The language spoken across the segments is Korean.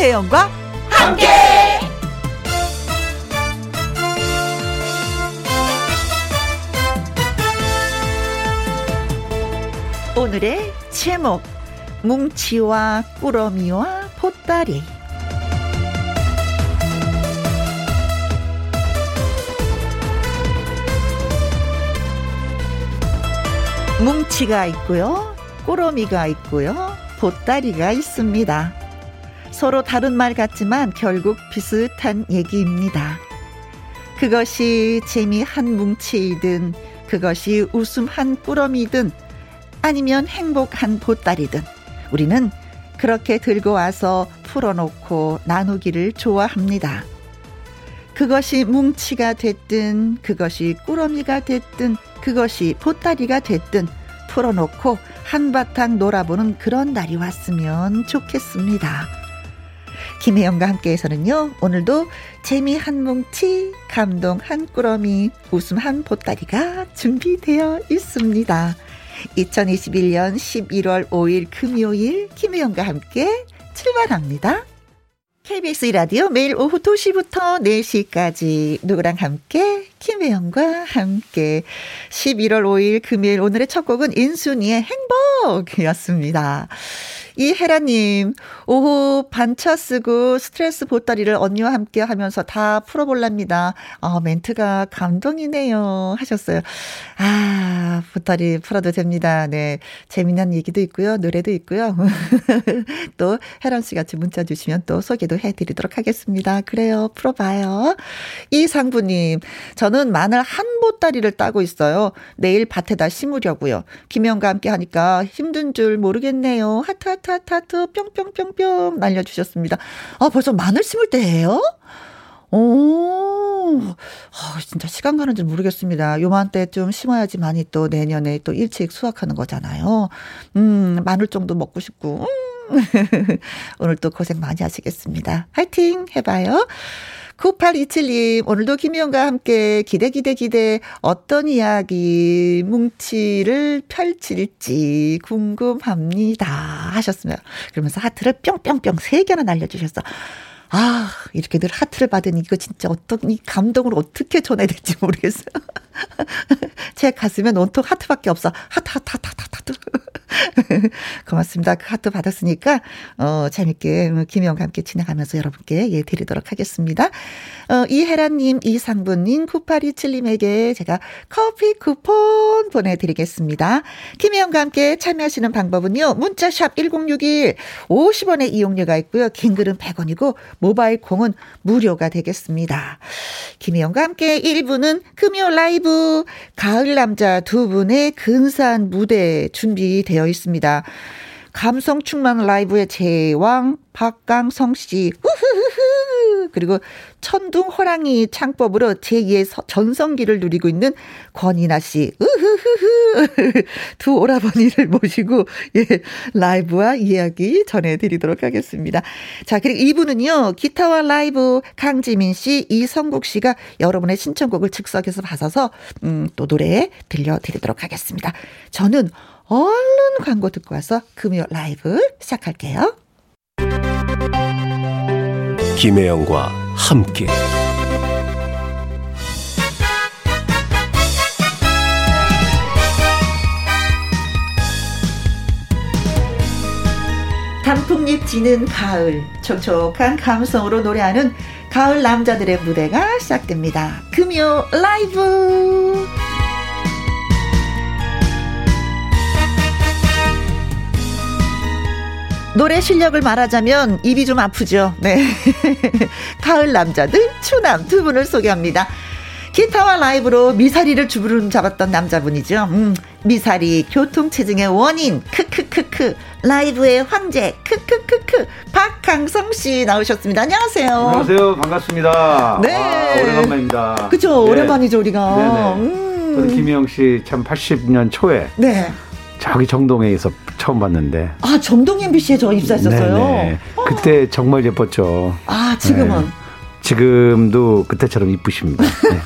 김혜영과 함께. 오늘의 제목 뭉치와 꾸러미와 보따리 뭉치가 있고요. 꾸러미가 있고요. 보따리가 있습니다. 서로 다른 말 같지만 결국 비슷한 얘기입니다. 그것이 재미 한 뭉치이든 그것이 웃음 한 꾸러미든 아니면 행복 한 보따리든 우리는 그렇게 들고 와서 풀어놓고 나누기를 좋아합니다. 그것이 뭉치가 됐든 그것이 꾸러미가 됐든 그것이 보따리가 됐든 풀어놓고 한바탕 놀아보는 그런 날이 왔으면 좋겠습니다. 김혜영과 함께해서는요, 오늘도 재미 한 뭉치, 감동 한 꾸러미, 웃음 한 보따리가 준비되어 있습니다. 2021년 11월 5일 금요일 김혜영과 함께 출발합니다. KBS 라디오 매일 오후 2시부터 4시까지 누구랑 함께 김혜영과 함께 11월 5일 금요일 오늘의 첫 곡은 인순이의 행복이었습니다. 이혜라님, 오후 반차 쓰고 스트레스 보따리를 언니와 함께 하면서 다 풀어볼랍니다. 어, 멘트가 감동이네요. 하셨어요. 아, 보따리 풀어도 됩니다. 네. 재미난 얘기도 있고요. 노래도 있고요. 또 혜란 씨 같이 문자 주시면 또 소개도 해드리도록 하겠습니다. 그래요. 풀어봐요. 이상부님, 저는 마늘 한 보따리를 따고 있어요. 내일 밭에다 심으려고요. 김희영과 함께 하니까 힘든 줄 모르겠네요. 하트, 하트, 하트, 하트, 뿅뿅뿅뿅 날려주셨습니다. 아, 벌써 마늘 심을 때예요? 오, 아, 진짜 시간 가는 줄 모르겠습니다. 요맘때 좀 심어야지 마늘이 또 내년에 또 일찍 수확하는 거잖아요. 음, 마늘 정도 먹고 싶고. 음. 오늘 또 고생 많이 하시겠습니다. 화이팅 해봐요. 9827님, 오늘도 김희영과 함께 기대, 기대, 기대, 어떤 이야기, 뭉치를 펼칠지 궁금합니다. 하셨으면, 그러면서 하트를 뿅뿅뿅 3개나 날려주셨어. 아, 이렇게 늘 하트를 받으니 이거 진짜 어떤 이 감동을 어떻게 전해야 될지 모르겠어요. 제 가슴엔 온통 하트밖에 없어. 하트, 하트, 하트, 하트, 하트. 고맙습니다. 그 하트 받았으니까, 어, 재밌게, 김영과 함께 진행하면서 여러분께 예, 드리도록 하겠습니다. 어, 이혜란님, 이상부님, 9827님에게 제가 커피 쿠폰 보내드리겠습니다. 김영과 함께 참여하시는 방법은요, 문자샵 1061, 50원의 이용료가 있고요. 긴 글은 100원이고, 모바일 콩은 무료가 되겠습니다. 김혜영과 함께 1부는 금요 라이브 가을 남자 두 분의 근사한 무대 준비되어 있습니다. 감성 충만 라이브의 제왕 박강성 씨. 우후후후. 그리고 천둥 호랑이 창법으로 제2의 전성기를 누리고 있는 권이나 씨. 우후후후. 두 오라버니를 모시고 예, 라이브와 이야기 전해 드리도록 하겠습니다. 자, 그리고 이분은요. 기타와 라이브 강지민 씨, 이성국 씨가 여러분의 신청곡을 즉석에서 받아서 음, 또 노래 들려 드리도록 하겠습니다. 저는 얼른 광고 듣고 와서 금요 라이브 시작할게요. 김혜영과 함께. 단풍잎 지는 가을. 촉촉한 감성으로 노래하는 가을 남자들의 무대가 시작됩니다. 금요 라이브 노래 실력을 말하자면 입이 좀 아프죠. 네. 가을 남자들 추남 두 분을 소개합니다. 기타와 라이브로 미사리를 주부름 잡았던 남자분이죠. 음, 미사리 교통체증의 원인 크크크크 라이브의 황제 크크크크 박강성 씨 나오셨습니다. 안녕하세요. 안녕하세요. 반갑습니다. 네. 아, 오래간만입니다. 그죠. 네. 오랜만이죠 우리가. 네네. 음. 저는 김희영 씨 참 80년 초에 네. 저기 정동에서 처음 봤는데. 아, 정동 MBC에 저 입사했었어요. 네네. 그때 정말 예뻤죠. 아, 지금은? 네. 지금도 그때처럼 이쁘십니다. 네.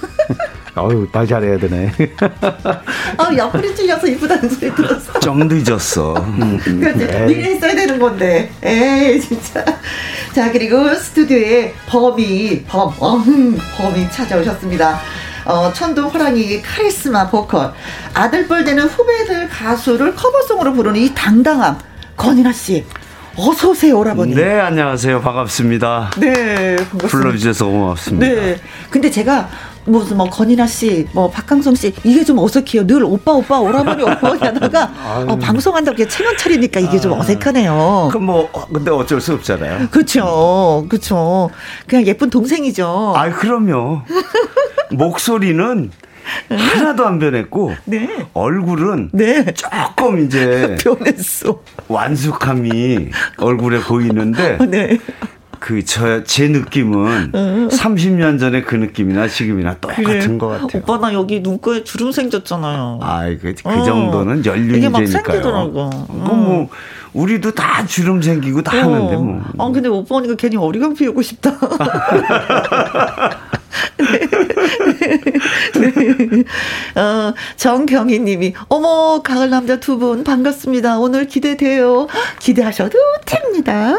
어유 말 잘해야 되네. 아 옆구리 찔려서 이쁘다는 소리 들었어. 좀 늦었어. 그렇지. 미리 했어야 되는 건데. 에이 진짜. 자 그리고 스튜디오에 범이 범 어, 범이 찾아오셨습니다. 어, 천둥 호랑이 카리스마 보컬 아들뻘 되는 후배들 가수를 커버송으로 부르는 이 당당함 권인아 씨 어서 오세요, 오라버니. 네, 안녕하세요. 반갑습니다. 네, 반갑습니다. 불러주셔서 고맙습니다. 네. 근데 제가 무슨 뭐 건인아 씨, 뭐 박강성 씨 이게 좀 어색해요. 늘 오빠 오빠 오라버니 오라버니 하다가 어, 방송한다고 이렇게 체면 차리니까 이게 좀 아. 어색하네요. 그럼 뭐 어, 근데 어쩔 수 없잖아요. 그렇죠, 그렇죠. 그냥 예쁜 동생이죠. 아, 그럼요. 목소리는 하나도 안 변했고 네. 얼굴은 네. 조금 이제 변했어. 완숙함이 얼굴에 보이는데 네. 그 저 제 느낌은 응. 30년 전에 그 느낌이나 지금이나 똑같은 그래. 것 같아요. 오빠 나 여기 눈가에 주름 생겼잖아요. 아, 그, 그 어. 정도는 연륜이니까요. 어. 뭐 우리도 다 주름 생기고 다 어. 하는데 뭐. 아 근데 오빠 오니까 괜히 어리광 피우고 싶다. 네. 어, 정경희 님이, 어머, 가을 남자 두 분 반갑습니다. 오늘 기대돼요. 기대하셔도 됩니다.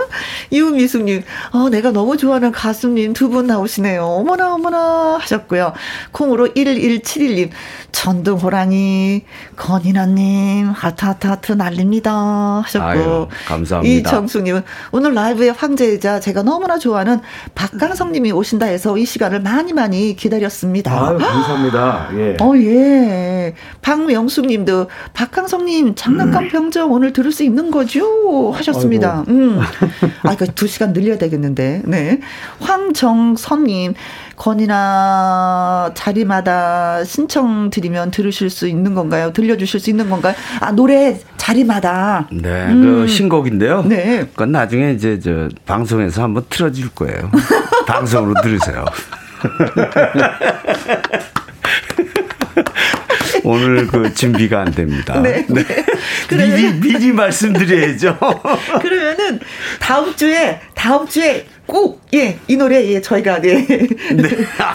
유미숙 님, 어, 내가 너무 좋아하는 가수님 두 분 나오시네요. 어머나, 어머나 하셨고요. 콩으로 1171님, 전등 호랑이, 건인아 님, 하트, 하트, 하트 날립니다. 하셨고. 아유, 감사합니다. 이정숙 님은 오늘 라이브의 황제이자 제가 너무나 좋아하는 박강성 님이 오신다 해서 이 시간을 많이 많이 기다렸습니다. 아유, 감사합니다. 예. 어, 예. 박명숙님도 박강성님 장난감 평정 오늘 들을 수 있는 거죠? 하셨습니다. 아이고. 음. 아, 그두 시간 늘려야 되겠는데. 네. 황정선님 권이나 자리마다 신청 드리면 들으실 수 있는 건가요? 들려주실 수 있는 건가요? 아 노래 자리마다. 네, 음. 그 신곡인데요. 네. 그건 나중에 이제 저 방송에서 한번 틀어줄 거예요. 방송으로 들으세요. 오늘 그 준비가 안 됩니다. 네. 네. 미리 미리 말씀드려야죠. 그러면은 다음 주에 다음 주에 꼭, 예, 이 노래, 예, 저희가, 네. 네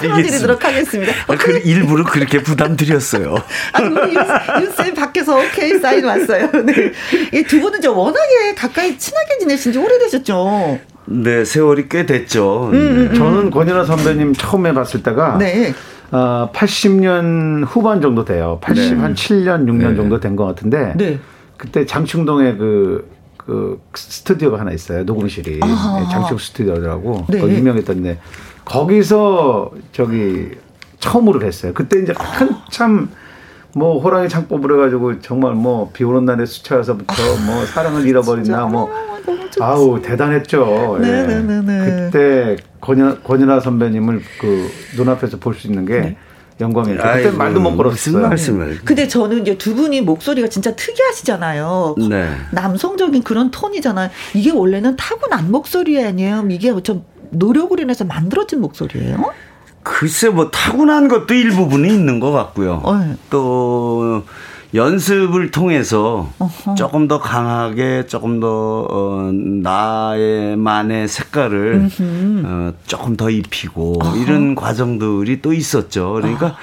틀어드리도록 하겠습니다. 아, 그 일부러 그렇게 부담 드렸어요. 아, 우리 윤쌤 밖에서 오케이 사인 왔어요. 네. 이 두 분은 저 워낙에 가까이 친하게 지내신 지 오래되셨죠? 네, 세월이 꽤 됐죠. 음, 음, 음. 저는 권인아 선배님 처음에 봤을 때가. 네. 어, 80년 후반 정도 돼요. 80, 네. 한 7년, 6년 네. 정도 된 것 같은데. 네. 그때 장충동에 그, 그 스튜디오가 하나 있어요. 녹음실이. 아. 장충 스튜디오라고. 네. 거기 유명했던데. 거기서 저기 처음으로 뵀어요. 그때 이제 한참 뭐 호랑이 창 뽑으려 가지고 정말 뭐 비 오는 날에 수차에서부터 뭐 사랑을 잃어버린다 뭐 아우 대단했죠. 네네네. 예. 그때 권연 권연아 선배님을 그 눈앞에서 볼 수 있는 게 네. 영광이죠. 그때 말도 못 걸었어요. 무슨 말씀을. 근데 저는 이제 두 분이 목소리가 진짜 특이하시잖아요. 네. 남성적인 그런 톤이잖아요. 이게 원래는 타고난 목소리 아니에요? 이게 좀 노력을 인해서 만들어진 목소리예요? 글쎄 뭐 타고난 것도 일부분이 있는 것 같고요. 어. 네. 또 연습을 통해서 어허. 조금 더 강하게 조금 더 어, 나의만의 색깔을 어, 조금 더 입히고 어허. 이런 과정들이 또 있었죠. 그러니까 어.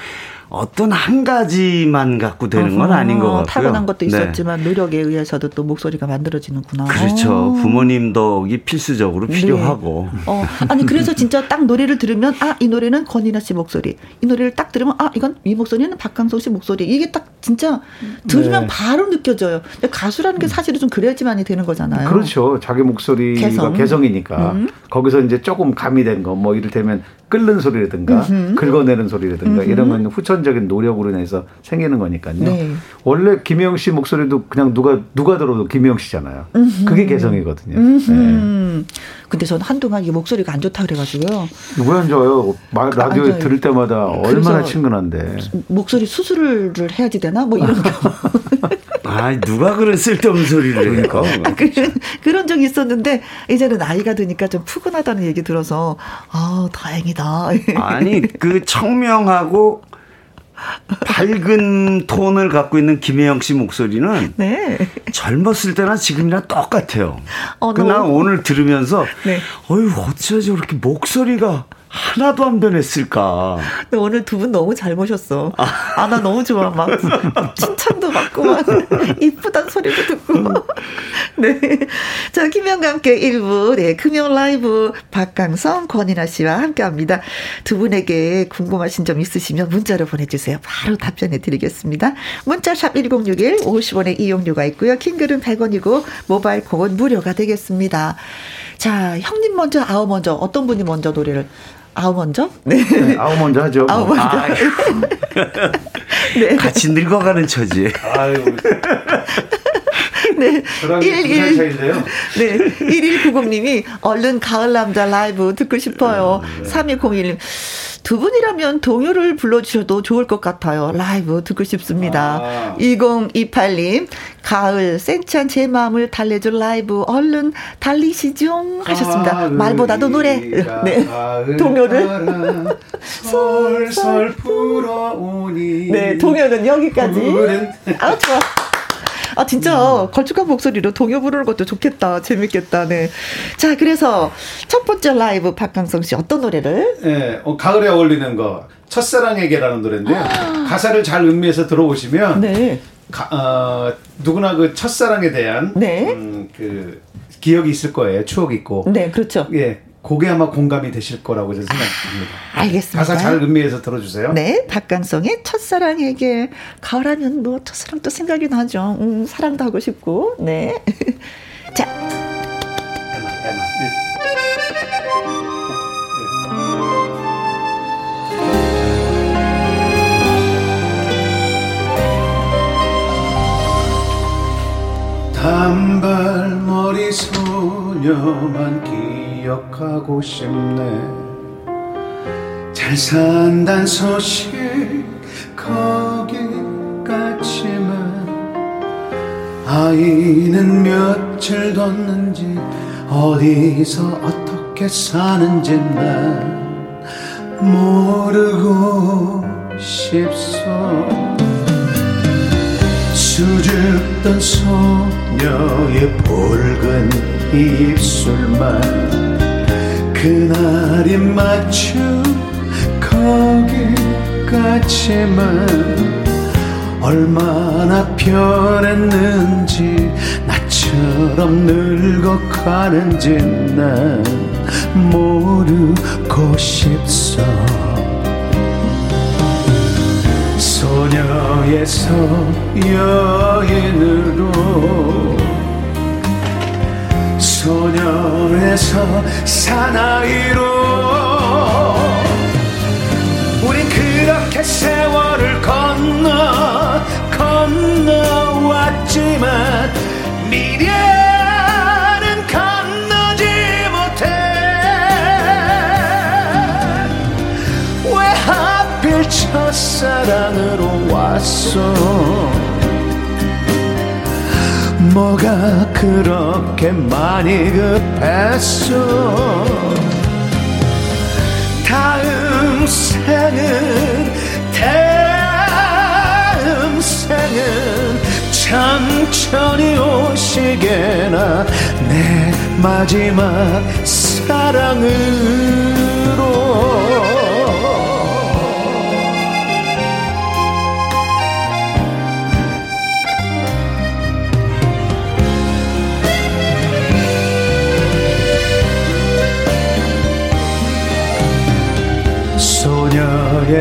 어떤 한 가지만 갖고 되는 건 아닌 것 같고요. 타고난 것도 네. 있었지만 네. 노력에 의해서도 또 목소리가 만들어지는구나. 그렇죠. 오. 부모님 덕이 필수적으로 네. 필요하고. 네. 어, 아니 그래서 진짜 딱 노래를 들으면 아 이 노래는 권인아 씨 목소리. 이 노래를 딱 들으면 아 이건 이 목소리는 박강성 씨 목소리. 이게 딱 진짜 들으면 네. 바로 느껴져요. 가수라는 게 사실은 좀 그래야지만이 되는 거잖아요. 그렇죠. 자기 목소리가 개성. 이니까 음. 거기서 이제 조금 가미된 거 뭐 이를테면 끓는 소리라든가 음흠. 긁어내는 소리라든가 음흠. 이런 건 후천적인 노력으로 인해서 생기는 거니까요. 네. 원래 김영 씨 목소리도 그냥 누가 누가 들어도 김영 씨잖아요. 음흠. 그게 개성이거든요. 네. 근데 전 한동안 이 목소리가 안 좋다 그래가지고요. 왜 안 좋아요? 라디오에 들을 때마다 얼마나 친근한데. 목소리 수술을 해야지 되나? 뭐 이런 거. 아, 누가 그런 쓸데없는 소리를 그러니까. 그런, 그런 적이 있었는데, 이제는 나이가 드니까 좀 푸근하다는 얘기 들어서, 아, 다행이다. 아니, 그 청명하고 밝은 톤을 갖고 있는 김혜영 씨 목소리는 네. 젊었을 때나 지금이나 똑같아요. 어, 그나 오늘 들으면서, 네. 어휴, 어찌하지 그렇게 목소리가 하나도 안 변했을까? 오늘 두 분 너무 잘 모셨어. 아, 아 나 너무 좋아. 막, 칭찬도 받고, 막, 이쁘단 소리도 듣고. 네. 자, 김영과 함께 1부, 네, 금영 라이브 박강성, 권인아 씨와 함께 합니다. 두 분에게 궁금하신 점 있으시면 문자로 보내 주세요. 바로 답변해 드리겠습니다. 문자샵 1061, 50원의 이용료가 있고요. 킹글은 100원이고, 모바일 콩은 무료가 되겠습니다. 자, 형님 먼저, 아우 먼저, 어떤 분이 먼저 노래를 아우 먼저? 네. 네 아우 먼저 하죠. 아우 먼저. 아, 네. 같이 늙어가는 처지. 아유. 네. 11 네. 1190님이 얼른 가을 남자 라이브 듣고 싶어요. 음, 네. 3201님. 두 분이라면 동요를 불러주셔도 좋을 것 같아요. 라이브 듣고 싶습니다. 아. 2028님, 가을, 센치한 제 마음을 달래줄 라이브, 얼른 달리시죠. 하셨습니다. 아, 말보다도 노래. 네. 동요를. 솔솔 불어오니. 네, 동요는 여기까지. 아, 좋아. 아 진짜 음. 걸쭉한 목소리로 동요 부르는 것도 좋겠다. 재밌겠다. 네. 자, 그래서 첫 번째 라이브 박강성 씨 어떤 노래를? 네, 어, 가을에 어울리는 거 첫사랑에게라는 노래인데요. 아. 가사를 잘 음미해서 들어보시면 네. 가, 어, 누구나 그 첫사랑에 대한 네. 음, 그 기억이 있을 거예요. 추억이 있고. 네, 그렇죠. 예. 그게 아마 공감이 되실 거라고 저는 생각합니다. 아, 알겠습니다. 가사 잘 음미해서 들어주세요. 네, 박강성의 첫사랑에게 가을하면 뭐 첫사랑 또 생각이 나죠. 음, 사랑도 하고 싶고, 네. 자. 에마, 에마. 단발머리 소녀만 기 기억하고 싶네. 잘 산단 소식 거기까지만. 아이는 며칠 뒀는지 어디서 어떻게 사는지 난 모르고 싶소. 수줍던 소녀의 붉은 입술만 그날이 맞춘 거기까지만 얼마나 변했는지 나처럼 늙어가는지 난 모르고 싶어. 소녀에서 여인으로 소년에서 사나이로 우린 그렇게 세월을 건너 건너왔지만 미래는 건너지 못해. 왜 하필 첫사랑으로 왔어 뭐가 그렇게 많이 급했어 다음 생은 다음 생은 천천히 오시게나 내 마지막 사랑으로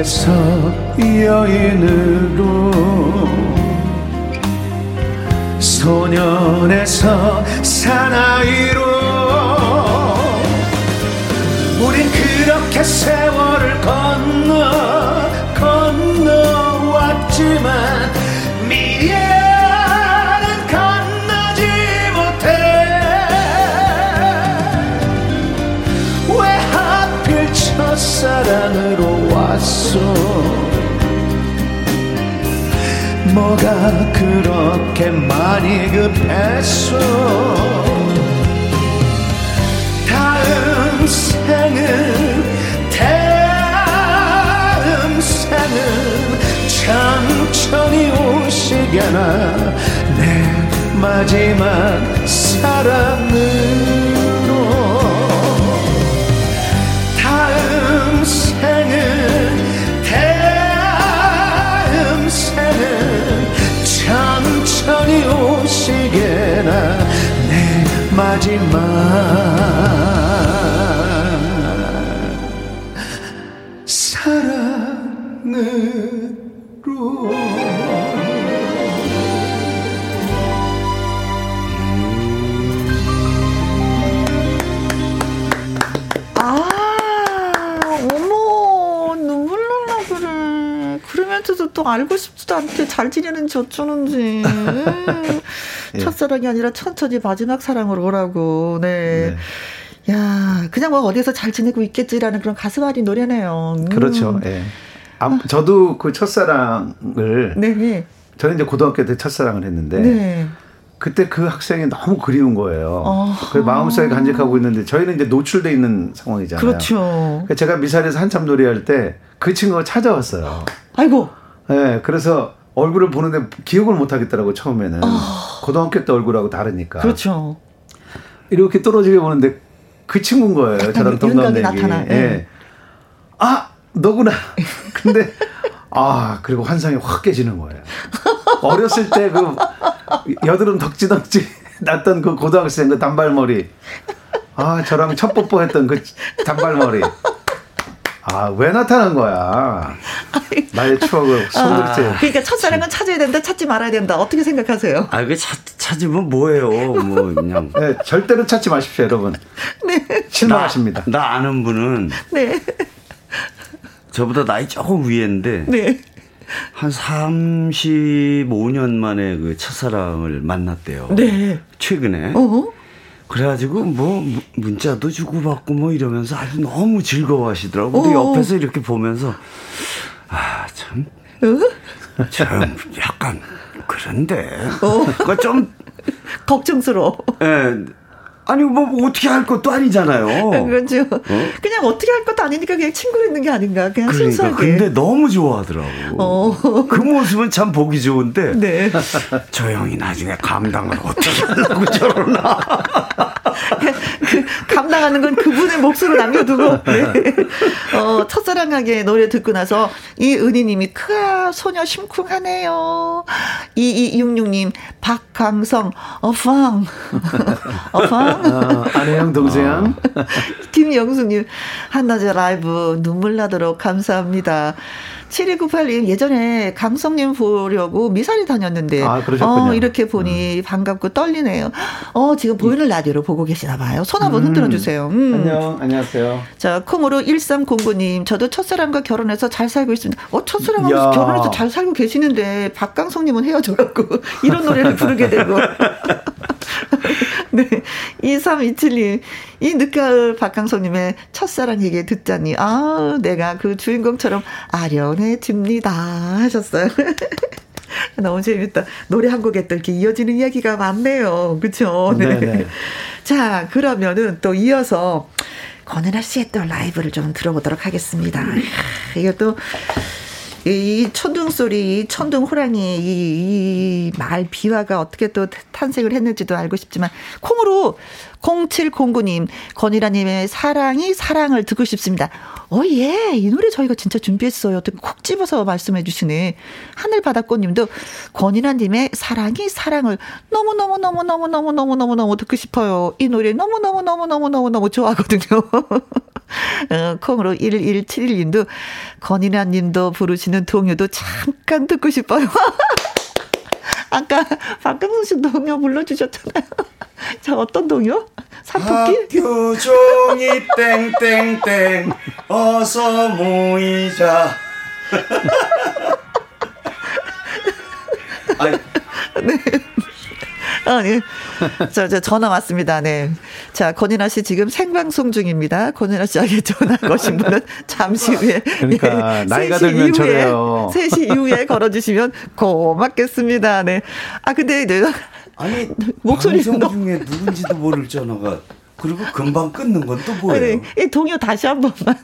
소녀에서 여인으로 소년에서 사나이로 우린 그렇게 세월을 건너 건너왔지만 왔어. 뭐가 그렇게 많이 급했어? 다음 생은 다음 생은 천천히 오시게나? 내 마지막 사랑으 마지막 사랑으로 멘트도 또 알고 싶지도 않게 잘 지내는지 어쩌는지. 예. 첫사랑이 아니라 천천히 마지막 사랑으로 오라고. 네. 네. 야, 그냥 뭐 어디서 잘 지내고 있겠지라는 그런 가슴앓이 노래네요. 음. 그렇죠. 예. 아, 저도 그 첫사랑을. 네. 네. 저는 이제 고등학교 때 첫사랑을 했는데. 네. 그때 그 학생이 너무 그리운 거예요. 그 마음속에 간직하고 있는데 저희는 이제 노출돼 있는 상황이잖아요. 그렇죠. 제가 미사리에서 한참 놀이할 때 그 친구가 찾아왔어요. 아이고. 네, 그래서 얼굴을 보는데 기억을 못 하겠더라고 처음에는 어. 고등학교 때 얼굴하고 다르니까. 그렇죠. 이렇게 떨어지게 보는데 그 친구인 거예요. 저랑 동갑내기. 나타나. 예. 네. 아 너구나. 근데 아 그리고 환상이 확 깨지는 거예요. 어렸을 때 그 여드름 덕지덕지 났던 그 고등학생 그 단발머리. 아 저랑 첫 뽀뽀했던 그 단발머리. 아, 왜 나타난 거야? 나의 추억을 손들지. 아, 그러니까 첫사랑은 찾아야 된다, 찾지 말아야 된다. 어떻게 생각하세요? 아, 그 찾, 찾으면 뭐예요? 뭐, 그냥. 네, 절대로 찾지 마십시오, 여러분. 네. 실망하십니다. 나, 나 아는 분은. 네. 저보다 나이 조금 위인데. 네. 한 35년 만에 그 첫사랑을 만났대요. 네. 최근에. 어 그래가지고 뭐 문자도 주고받고 뭐 이러면서 아주 너무 즐거워하시더라고. 근데 어. 옆에서 이렇게 보면서 아 참, 어? 참 약간 그런데 어. 그러니까 좀 걱정스러워. 예. 아니 뭐, 뭐 어떻게 할 것도 아니잖아요. 그렇죠. 어? 그냥 어떻게 할 것도 아니니까 그냥 친구로 있는 게 아닌가. 그냥 그러니까, 순수하게. 근데 너무 좋아하더라고. 어. 그 모습은 참 보기 좋은데. 네. 저 형이 나중에 감당을 어떻게 하려고 저러나. 그 감당하는 건 그분의 몫으로 남겨두고. 네. 어, 첫사랑하게 노래 듣고 나서 이 은희님이 크아 소녀 심쿵하네요. 2266님 박강성 어팡 어팡 어, 아내형 동생. 어. 김영수님 한낮에 라이브 눈물 나도록 감사합니다. 7298님 예전에 강성님 보려고 미사리 다녔는데 아, 어, 이렇게 보니 음. 반갑고 떨리네요. 어, 지금 보이는 라디오로 보고 계시나 봐요. 손 한번 음. 흔들어 주세요. 음. 안녕. 안녕하세요. 자, 콩으로 1309님 저도 첫사랑과 결혼해서 잘 살고 있습니다. 어, 첫사랑하고 결혼해서 잘 살고 계시는데 박강성님은 헤어져갖고 이런 노래를 부르게 되고 네. 2327님, 이 늦가을 박강성님의 첫사랑 얘기 듣자니, 아, 내가 그 주인공처럼 아련해집니다. 하셨어요. 너무 재밌다. 노래 한 곡에 또 이렇게 이어지는 이야기가 많네요. 그쵸? 네. 네네. 자, 그러면은 또 이어서 권은아 씨의 또 라이브를 좀 들어보도록 하겠습니다. 이것도 이 천둥 소리, 천둥 호랑이 이 말 비화가 어떻게 또 탄생을 했는지도 알고 싶지만 콩으로 0709님 권이라님의 사랑이 사랑을 듣고 싶습니다. 어, 예. 이 노래 저희가 진짜 준비했어요. 어떻게 콕 집어서 말씀해 주시네. 하늘바다꽃님도 권이라님의 사랑이 사랑을 너무너무너무너무너무너무너무너무 듣고 싶어요. 이 노래 너무너무너무너무너무너무 좋아하거든요. 어, 콩으로 1171님도 권이라님도 부르시는 동요도 잠깐 듣고 싶어요. 아까 박근수 씨 동요 불러주셨잖아요. 자, 어떤 동요? 사토끼? 학교 종이 땡땡땡 어서 모이자. 아니. 네. 아, 네. 자, 자, 전화 왔습니다. 네. 자, 권인아 씨 지금 생방송 중입니다. 권인아 씨에게 전화 거신 분은 잠시 후에. 그러니까, 네, 나이가 들면 저래요. 3시 이후에 걸어주시면 고맙겠습니다. 네. 아, 근데 내가. 아니, 목소리 방 중에 누군지도 모를 전화가. 그리고 금방 끊는 건 또 뭐예요? 네, 이 동요 다시 한 번만.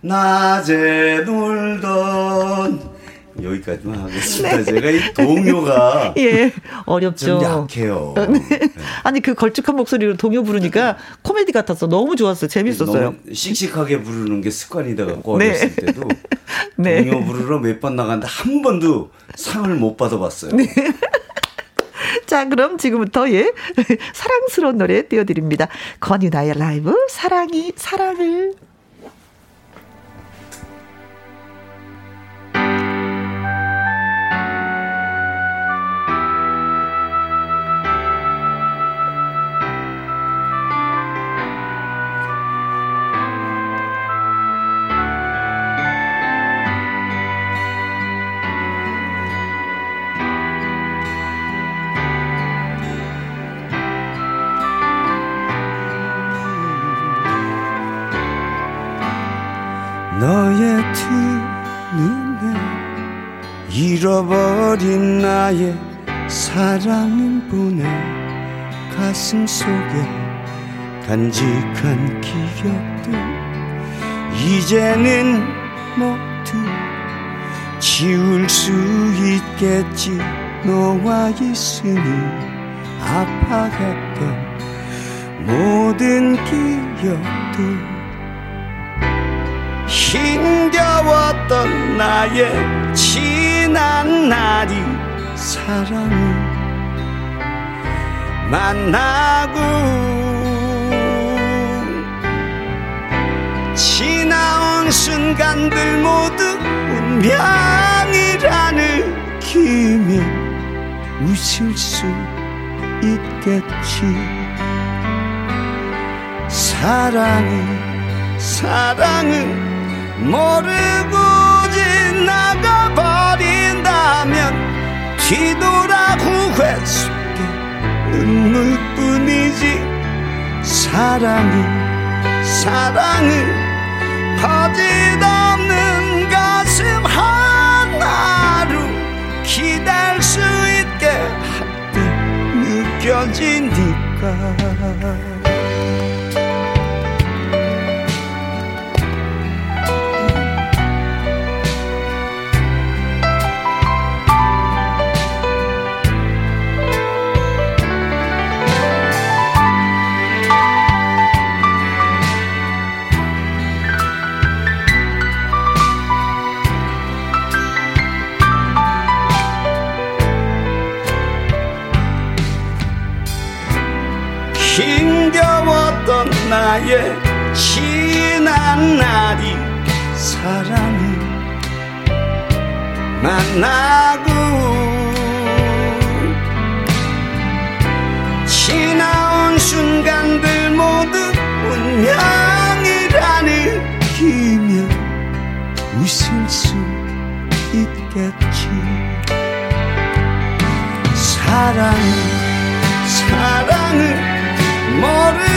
낮에 놀던 여기까지만 하겠습니다. 네. 제가 이 동요가 예 어렵죠. 좀 약해요. 네. 네. 아니 그 걸쭉한 목소리로 동요 부르니까 코미디 같았어. 너무 좋았어요. 재밌었어요. 씩씩하게 부르는 게 습관이 돼갖고 네. 어렸을 때도 네. 동요 부르러 몇 번 나갔는데 한 번도 상을 못 받아봤어요. 네. 자, 그럼 지금부터 예. 사랑스러운 노래 띄워드립니다. 권유나의 라이브, 사랑이 사랑을. 나의 사랑을 보내 가슴 속에 간직한 기억들. 이제는 모두 지울 수 있겠지. 너와 있으니 아파했던 모든 기억들. 힘겨웠던 나의 지난 날이 사랑을 만나고 지나온 순간들 모두 운명이라는 기면 웃을 수 있겠지. 사랑은 사랑은 모르고 지나가버린다면 후회 속에 눈물뿐이지 사랑은 사랑은 거짓없는 가슴 하나로 기댈 수 있게 할 때 느껴지니까 나의 지난 날이 사랑을 만나고 지나온 순간들 모두 운명이라는 기면 웃을 수 있겠지. 사랑을 사랑을 모르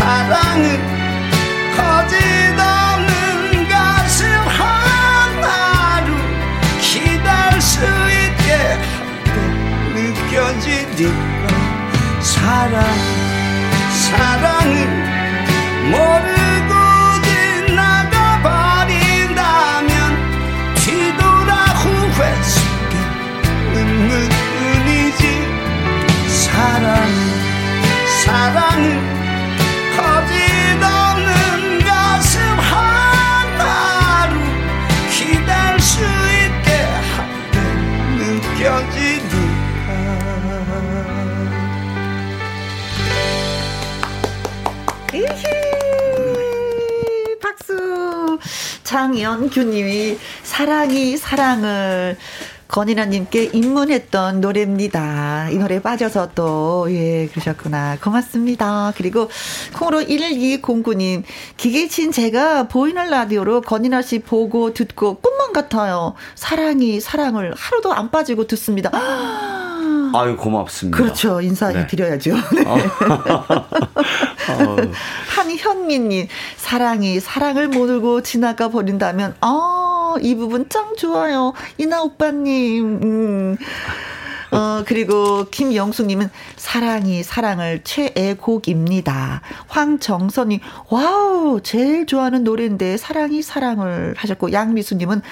사랑은 거짓없는 가슴 하나로 기다릴 수 있게 느껴지니까. 사랑 사랑은 모르 장연규님이 사랑이 사랑을 건인아님께 입문했던 노래입니다. 이 노래 빠져서 또, 예, 그러셨구나. 고맙습니다. 그리고 콩으로 1209님, 기계친 제가 보이는 라디오로 건인아 씨 보고 듣고 꿈만 같아요. 사랑이 사랑을 하루도 안 빠지고 듣습니다. 아유 고맙습니다. 그렇죠. 인사 네. 드려야죠. 네. 어. 한현민님 사랑이 사랑을 모르고 지나가 버린다면 아이 부분 짱 좋아요. 이나 오빠님. 음. 어, 어, 그리고 김영숙님은 사랑이 사랑을 최애곡입니다. 황정선이 wow 제일 좋아하는 노래인데 사랑이 사랑을 하셨고 양미수님은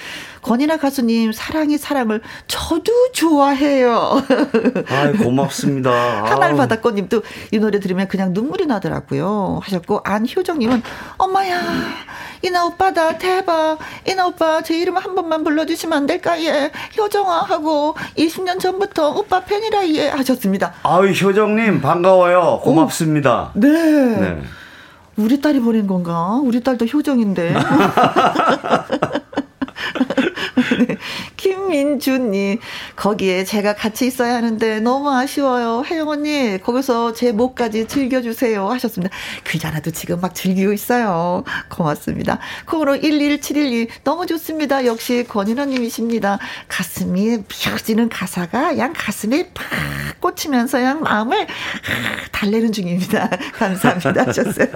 권이나 가수님 사랑이 사랑을 저도 좋아해요. 아 고맙습니다. 하늘 바닷꽃님도 이 노래 들으면 그냥 눈물이 나더라고요. 하셨고 안효정님은 엄마야 이나 오빠다 대박 이나 오빠 제 이름 한 번만 불러주시면 안 될까 예 효정아 하고 20년 전부터 오빠 팬이라 예 하셨습니다. 아유 효정님 반가워요 고맙습니다. 오, 네. 네. 우리 딸이 보낸 건가? 우리 딸도 효정인데. 네. 김민주님, 거기에 제가 같이 있어야 하는데 너무 아쉬워요. 혜영 언니, 거기서 제 목까지 즐겨주세요. 하셨습니다. 그잖아도 지금 막 즐기고 있어요. 고맙습니다. 콩으로 11712, 너무 좋습니다. 역시 권인아님이십니다. 가슴이 펴지는 가사가 양 가슴에 팍 꽂히면서 양 마음을 달래는 중입니다. 감사합니다. 하셨어요.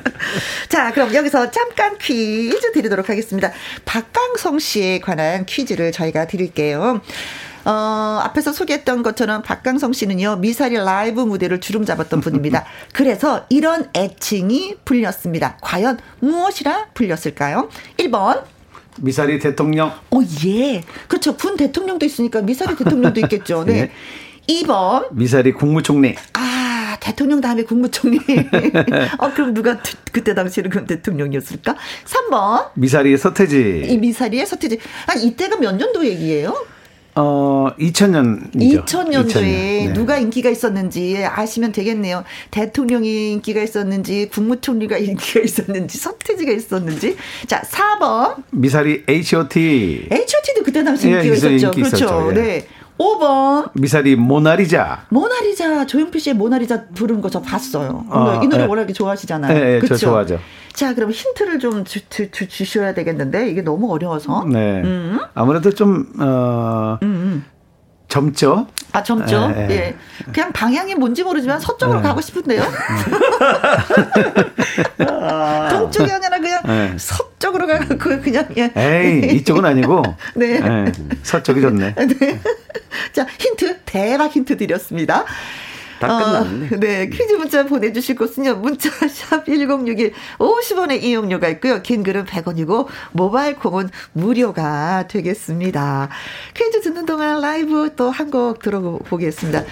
자, 그럼 여기서 잠깐 퀴즈 드리도록 하겠습니다. 박강성 씨에 관한 퀴즈를 저희가 드릴게요. 어, 앞에서 소개했던 것처럼 박강성 씨는요, 미사리 라이브 무대를 주름 잡았던 분입니다. 그래서 이런 애칭이 불렸습니다. 과연 무엇이라 불렸을까요? 1번. 미사리 대통령. 오, 예. 그렇죠. 군 대통령도 있으니까 미사리 대통령도 있겠죠. 네. 네. 2번. 미사리 국무총리. 아, 대통령 다음에 국무총리. 어, 그럼 누가 그때 당시에는 그럼 대통령이었을까? 3번. 미사리 서태지. 이 미사리의 서태지. 아, 이때가 몇 년도 얘기예요? 어, 2000년이죠. 2000년도에 2000년. 네. 누가 인기가 있었는지 아시면 되겠네요. 대통령이 인기가 있었는지, 국무총리가 인기가 있었는지, 서태지가 있었는지. 자, 4번. 미사리 H.O.T. H.O.T도 그때 당시 인기가 예, 있었죠. 인기 그렇죠. 있었죠. 예. 네. 5번. 미사리 모나리자. 모나리자. 조용필 씨의 모나리자 부른 거 저 봤어요. 어, 이 노래 네. 워낙에 좋아하시잖아요. 네, 네 그렇죠? 저 좋아하죠. 자, 그럼 힌트를 좀 주, 주, 주, 주셔야 되겠는데 이게 너무 어려워서. 네. 음. 아무래도 좀 어, 음. 음. 젊죠? 아, 젊죠? 예. 예. 그냥 방향이 뭔지 모르지만 서쪽으로 예. 가고 싶은데요? 동쪽이 아니라 그냥 예. 서쪽으로 가고 그냥, 예. 에이, 이쪽은 아니고. 네. 예. 서쪽이 좋네. 네. 자, 힌트, 대박 힌트 드렸습니다. 다 끝났네. 어, 네, 퀴즈 문자 보내주실 곳은요. 문자 샵 1061 50원의 이용료가 있고요. 긴 글은 100원이고 모바일 콩은 무료가 되겠습니다. 퀴즈 듣는 동안 라이브 또 한 곡 들어보겠습니다.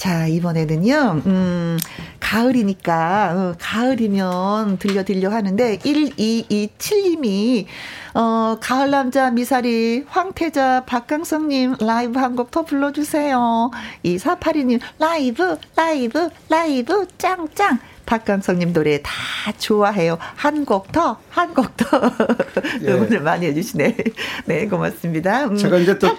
자, 이번에는요, 음, 가을이니까, 어, 가을이면 들려 들려 하는데, 1227님이, 어, 가을 남자 미사리, 황태자, 박강성님 라이브 한 곡 더 불러주세요. 2482님, 라이브, 라이브, 라이브, 짱짱. 박강성님 노래 다 좋아해요. 한 곡 더, 한 곡 더. 예. 응원을 많이 해주시네. 네, 고맙습니다. 음. 제가 이제 또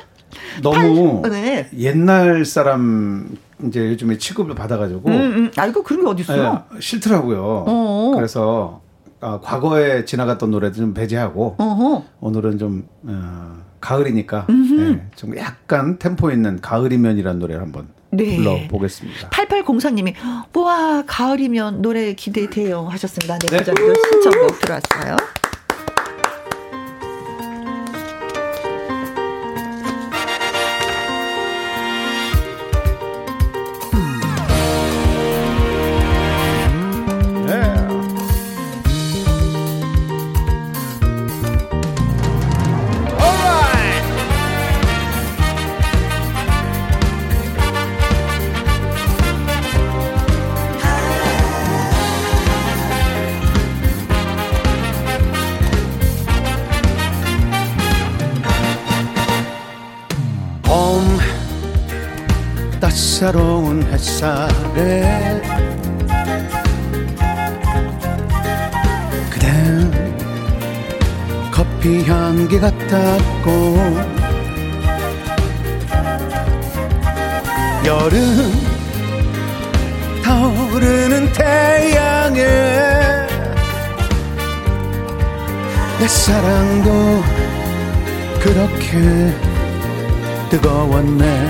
너무 네. 옛날 사람 이제 요즘에 취급을 받아가지고. 음, 음. 아, 이거 그런 게 어딨어요? 네, 싫더라고요. 어어. 그래서 아, 과거에 지나갔던 노래도 좀 배제하고 어허. 오늘은 좀 어, 가을이니까 네, 좀 약간 템포 있는 가을이면이라는 노래를 한번 네. 불러보겠습니다. 8804님이 와 가을이면 노래 기대돼요 하셨습니다. 네, 네. 그 신청곡 들어왔어요. 같았고 여름 타오르는 태양에 내 사랑도 그렇게 뜨거웠네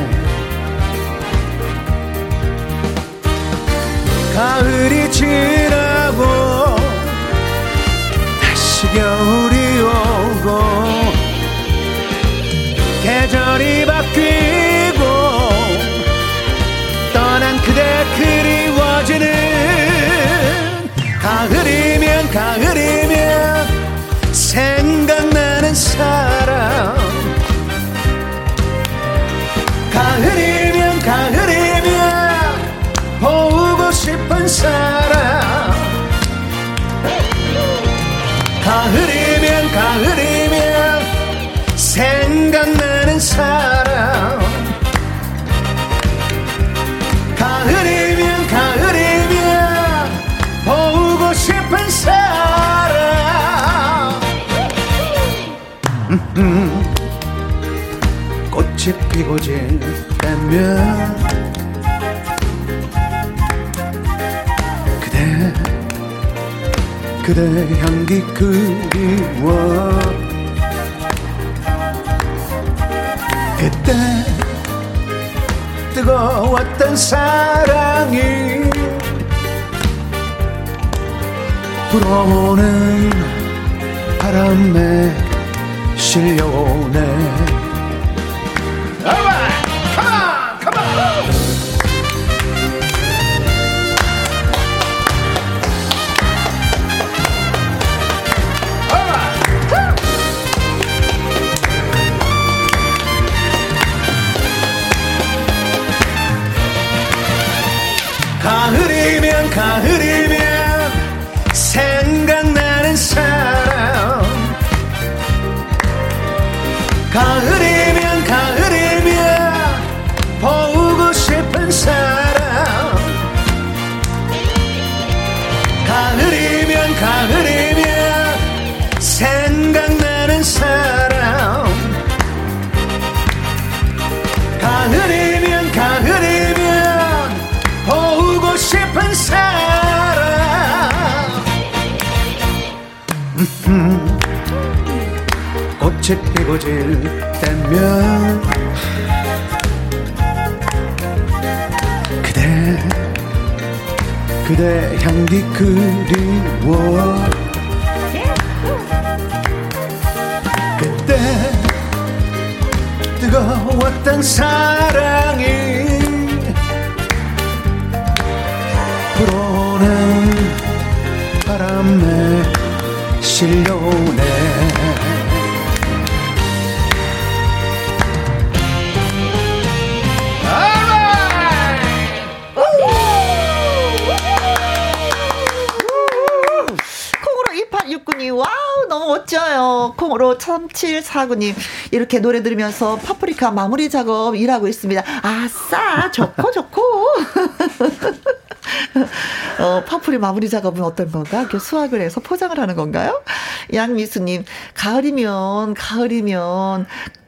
불어오는 바람에 실려오네. 가을이면 가을 꽃이 피고 질 때면 그대 그대 향기 그리워. 그때 뜨거웠던 사랑이 불어오는 바람에 실려 4749님 이렇게 노래 들으면서 파프리카 마무리 작업 일하고 있습니다. 아싸 좋고 좋고. 어, 파프리카 마무리 작업은 어떤 건가? 이렇게 수확을 해서 포장을 하는 건가요? 양미수님, 가을이면, 가을이면,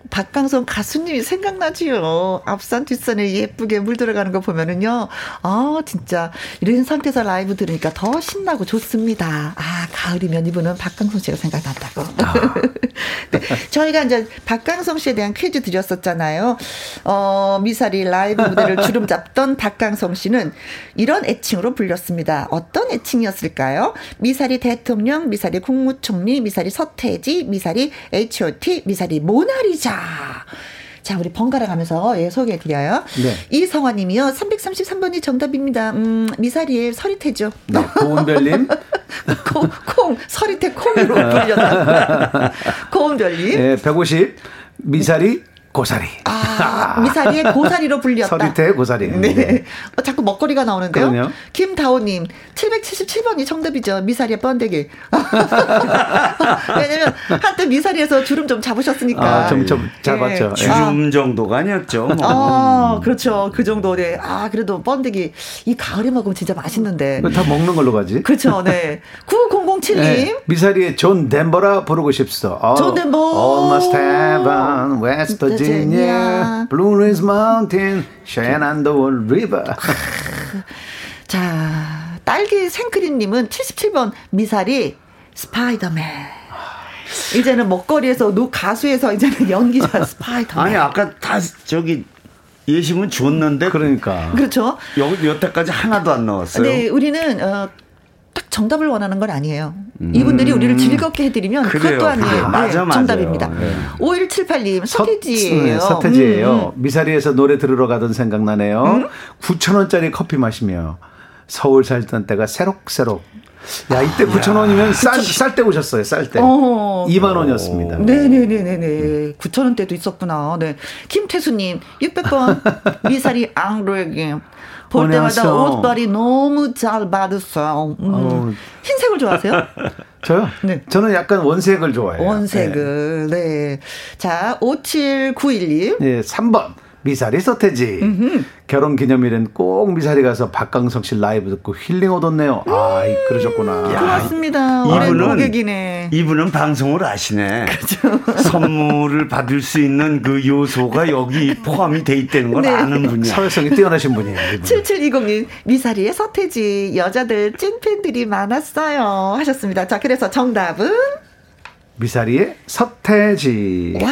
박강성 가수님이 생각나지요. 앞산 뒷산에 예쁘게 물 들어가는 거 보면은요. 아, 진짜 이런 상태에서 라이브 들으니까 더 신나고 좋습니다. 아, 가을이면 이분은 박강성 씨가 생각난다고. 아. 네, 저희가 이제 박강성 씨에 대한 퀴즈 드렸었잖아요. 어, 미사리 라이브 무대를 주름 잡던 박강성 씨는 이런 애칭으로 불렸습니다. 어떤 애칭이었을까요? 미사리 대통령, 미사리 국무총리, 미사리 서태지, 미사리 H.O.T, 미사리 모나리자. 자, 우리 번갈아 가면서 예, 소개해 드려요. 네. 이성화 님이요. 333번이 정답입니다. 음, 미사리의 서리태죠. 네, 고은별 님. 콩, 콩, 서리태 콩으로 불렸다. 고은별 님. 네, 150. 미사리 고사리. 아, 미사리의 고사리로 불렸다. 서리태 고사리. 네. 어, 자꾸 먹거리가 나오는데요. 그럼요. 김다호님, 777번이 정답이죠. 미사리의 번데기. 왜냐면 한때 미사리에서 주름 좀 잡으셨으니까. 아, 좀, 좀 잡았죠. 네. 주름 정도가 아니었죠. 뭐. 아, 그렇죠. 그 정도. 네. 아, 그래도 번데기. 이 가을에 먹으면 진짜 맛있는데. 다 먹는 걸로 가지. 그렇죠. 네. 9007님. 네. 미사리의 존 덴버라 부르고 싶어. 존 덴버. Almost heaven, West Virginia. Virginia, Blue Ridge Mountain, Shenandoah River. 자, 딸기 생크림님은 77번 미사리 스파이더맨. 이제는 먹거리에서 노 가수에서 이제는 연기자 스파이더맨. 아니 아까 다 저기 예심은 줬는데 그러니까 그렇죠. 여, 여태까지 하나도 안 나왔어요. 네, 우리는 어, 딱 정답을 원하는 건 아니에요. 음. 이분들이 우리를 즐겁게 해드리면 그것 또한 네, 맞아, 정답입니다. 네. 5178님 서태지예요. 서, 네, 태지예요 음, 음. 미사리에서 노래 들으러 가던 생각나네요. 음? 9천 원짜리 커피 마시며 서울 살던 때가 새록새록. 야 이때 9천 원이면 쌀쌀 때 오셨어요. 쌀 때. 어. 2만 원이었습니다. 네네네네네. 9천 원대도 있었구나. 네. 김태수님 600번 미사리 앙로에게 볼 때마다 옷발이 너무 잘 받았어요. 음. 어. 흰색을 좋아하세요? 저요? 네. 저는 약간 원색을 좋아해요. 원색을, 네. 네. 자, 5791님. 네, 3번. 미사리 서태지. 결혼 기념일엔 꼭 미사리 가서 박강성 씨 라이브 듣고 힐링 얻었네요. 아, 그러셨구나. 야, 고맙습니다. 이분은 고객이네. 이분은 방송을 아시네. 그렇죠. 선물을 받을 수 있는 그 요소가 여기 포함이 돼 있다는 걸 네. 아는 분이야. 사회성이 뛰어나신 분이에요. 7720님 미사리의 서태지 여자들 찐팬들이 많았어요 하셨습니다. 자, 그래서 정답은 미사리의 서태지. 와,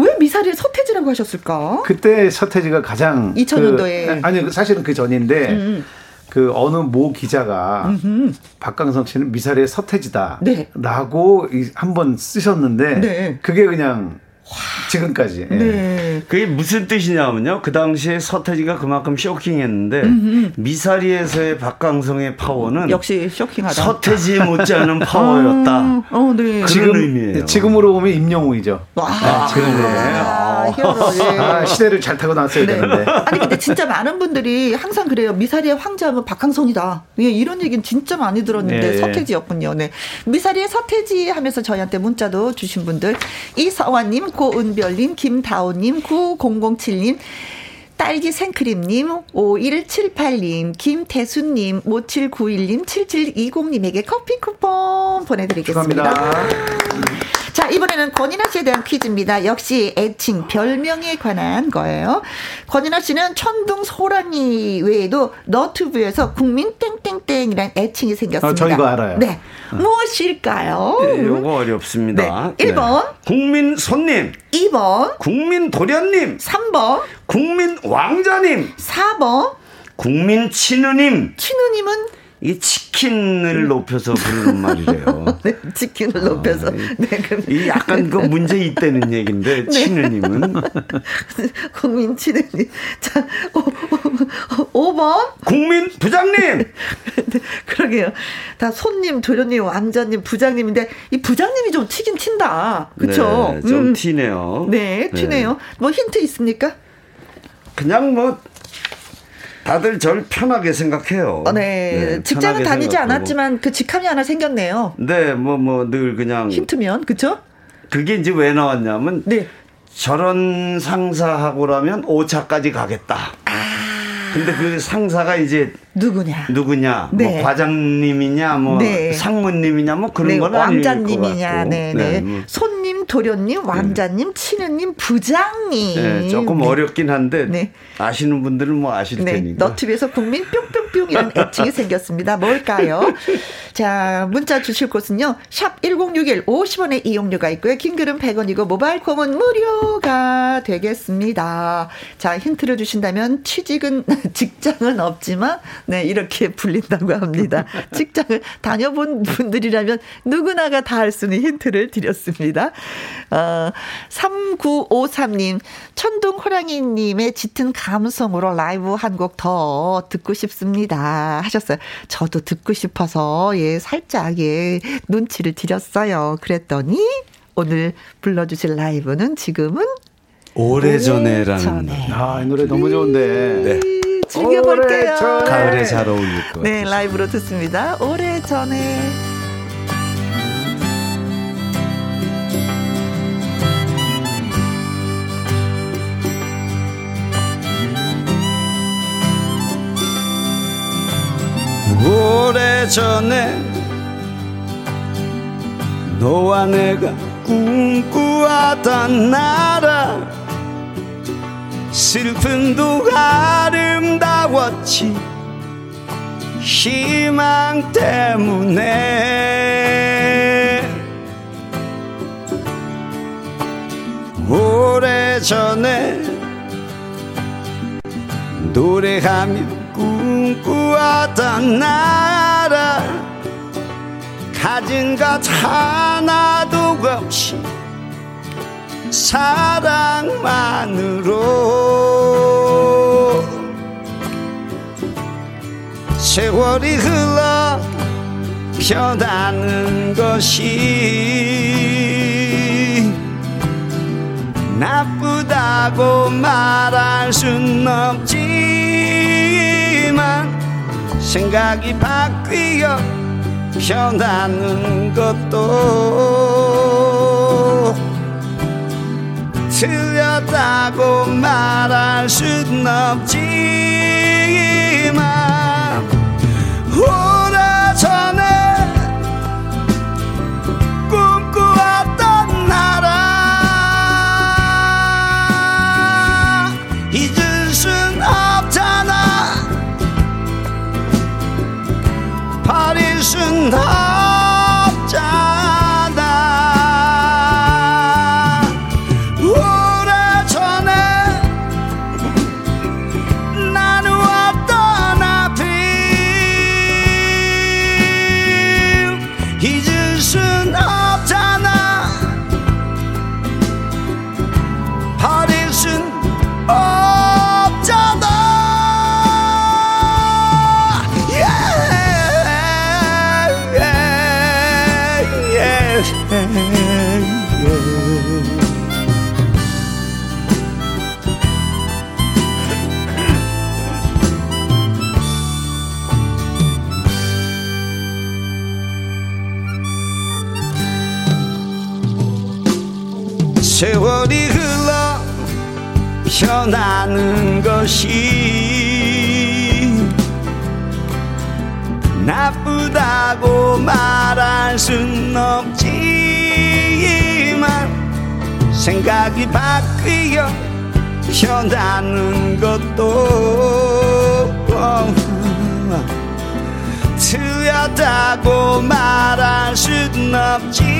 왜 미사리의 서태지라고 하셨을까? 그때 서태지가 가장 2000년도에 그, 아니 사실은 그 전인데 음. 음. 그 어느 모 기자가 음흠. 박강성 씨는 미사리의 서태지다라고 네. 한번 쓰셨는데 네. 그게 그냥 지금까지. 예. 네. 그게 무슨 뜻이냐면요. 그 당시에 서태지가 그만큼 쇼킹했는데 음흠. 미사리에서의 박강성의 파워는 역시 쇼킹하다. 서태지 못지않은 파워였다. 아, 어, 네. 그런 지금, 의미예요. 지금으로 보면 임영웅이죠. 와. 아, 지금으로 보면. 아, 예. 아, 시대를 잘 타고 나왔어야 네. 되는데. 아니 근데 진짜 많은 분들이 항상 그래요. 미사리의 황제하면 박강성이다. 예, 이런 얘기는 진짜 많이 들었는데 네. 서태지였군요. 네. 미사리의 서태지 하면서 저희한테 문자도 주신 분들 이서환님 고은별님, 김다오님, 9007님, 딸기 생크림님, 5178님, 김태수님, 5791님, 7720님에게 커피 쿠폰 보내드리겠습니다. 감사합니다. 자, 이번에는 권인아 씨에 대한 퀴즈입니다. 역시 애칭, 별명에 관한 거예요. 권인아 씨는 천둥 소랑이 외에도 너튜브에서 국민 땡땡땡이란 애칭이 생겼습니다. 어, 저 이거 알아요. 네. 어. 무엇일까요? 네, 요거 어렵습니다. 네. 1번. 네. 국민 손님. 2번. 국민 도련님. 3번. 국민 왕자님. 4번. 국민 친우님. 친우님은 이게 치킨을 높여서 부르는 말이래요. 네, 치킨을 높여서. 아, 네, 그럼. 이 약간 그 문제 있다는 얘기인데, 네. 치느님은. 국민 치느님. 자, 오, 5번. 국민 부장님! 네, 그러게요. 다 손님, 도련님, 왕자님, 부장님인데, 이 부장님이 좀 튀긴 튄다. 그쵸? 네, 좀 음. 튀네요. 네, 튀네요. 네. 뭐 힌트 있습니까? 그냥 뭐, 다들 절 편하게 생각해요. 어, 네. 네. 직장은 다니지 생각하고. 않았지만 그 직함이 하나 생겼네요. 네, 뭐 뭐 늘 그냥 힌트면 그쵸? 그게 이제 왜 나왔냐면 네. 저런 상사하고라면 5차까지 가겠다. 아. 근데 그 상사가 이제 누구냐? 누구냐? 뭐 네. 뭐 과장님이냐, 뭐 네. 상무님이냐, 뭐 그런 네, 건 왕자님이냐, 네, 네. 네. 뭐. 손님, 도련님, 왕자님, 치느님, 부장님. 네, 조금 네. 어렵긴 한데 네. 아시는 분들은 뭐 아실 네. 테니까. 너튜브에서 국민 뿅뿅뿅이라는 애칭이 생겼습니다. 뭘까요? 자, 문자 주실 곳은요. 샵 1061, 50원의 이용료가 있고요. 킹글은 100원이고 모바일 콤은 무료가 되겠습니다. 자, 힌트를 주신다면 취직은 직장은 없지만 네, 이렇게 불린다고 합니다. 직장을 다녀본 분들이라면 누구나가 다할수 있는 힌트를 드렸습니다. 어, 3953님, 천둥 호랑이님의 짙은 감성으로 라이브 한 곡 더 듣고 싶습니다. 하셨어요. 저도 듣고 싶어서, 예, 살짝, 예, 눈치를 드렸어요. 그랬더니, 오늘 불러주실 라이브는 지금은 오래전에라는 아, 이 노래 너무 좋은데. 네. 즐겨볼게요. 가을에 잘 어울릴 것 네, 라이브로 듣습니다. 오래 전에. 오래전에 너와 내가 꿈꾸었던 나라 슬픔도 아름다웠지. 희망 때문에. 오래전에 노래하며 꿈꾸었던 나라. 가진 것 하나도 없이 사랑만으로 세월이 흘러 변하는 것이 나쁘다고 말할 순 없지만 생각이 바뀌어 변하는 것도 틀렸다고 말할 순 없지만 오래전에 꿈꾸었던 나라. 잊을 순 없잖아. 버릴 순 없 변하는 것이 나쁘다고 말할 순 없지만 생각이 바뀌어 변하는 것도 틀렸다고 말할 순 없지만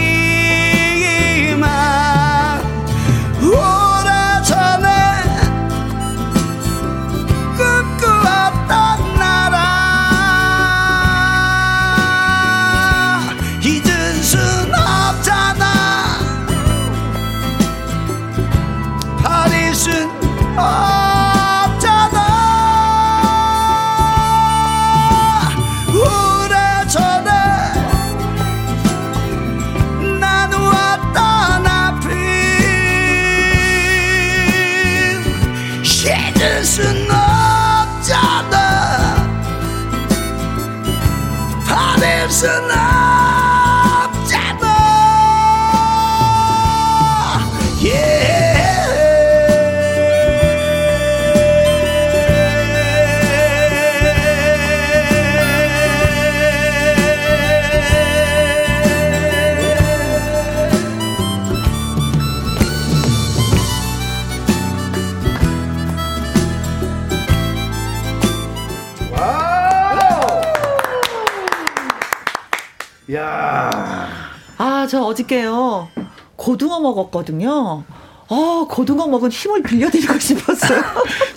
아, 저 어저께요. 고등어 먹었거든요. 아, 고등어 먹은 힘을 빌려드리고 싶었어요.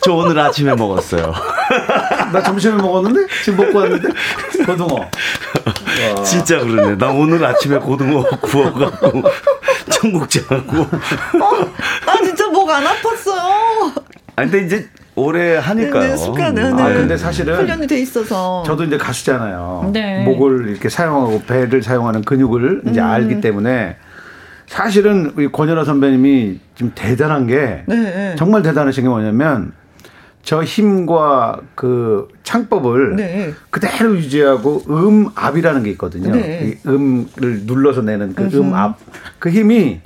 저 오늘 아침에 먹었어요. 나 점심에 먹었는데 지금 먹고 왔는데 고등어. 진짜 그러네. 나 오늘 아침에 고등어 구워갖고 청국장하고. 어, 아 진짜 목 안 아팠어요. 아 근데 이제 오래 하니까요. 네, 습관은. 네. 아 근데 사실은 훈련이 돼 있어서. 저도 이제 가수잖아요. 네. 목을 이렇게 사용하고 배를 사용하는 근육을 이제 음. 알기 때문에 사실은 우리 권연아 선배님이 좀 대단한 게 네, 네. 정말 대단하신 게 뭐냐면 저 힘과 그 창법을 네. 그대로 유지하고 음압이라는 게 있거든요. 네. 이 음을 눌러서 내는 그. 음압 그 힘이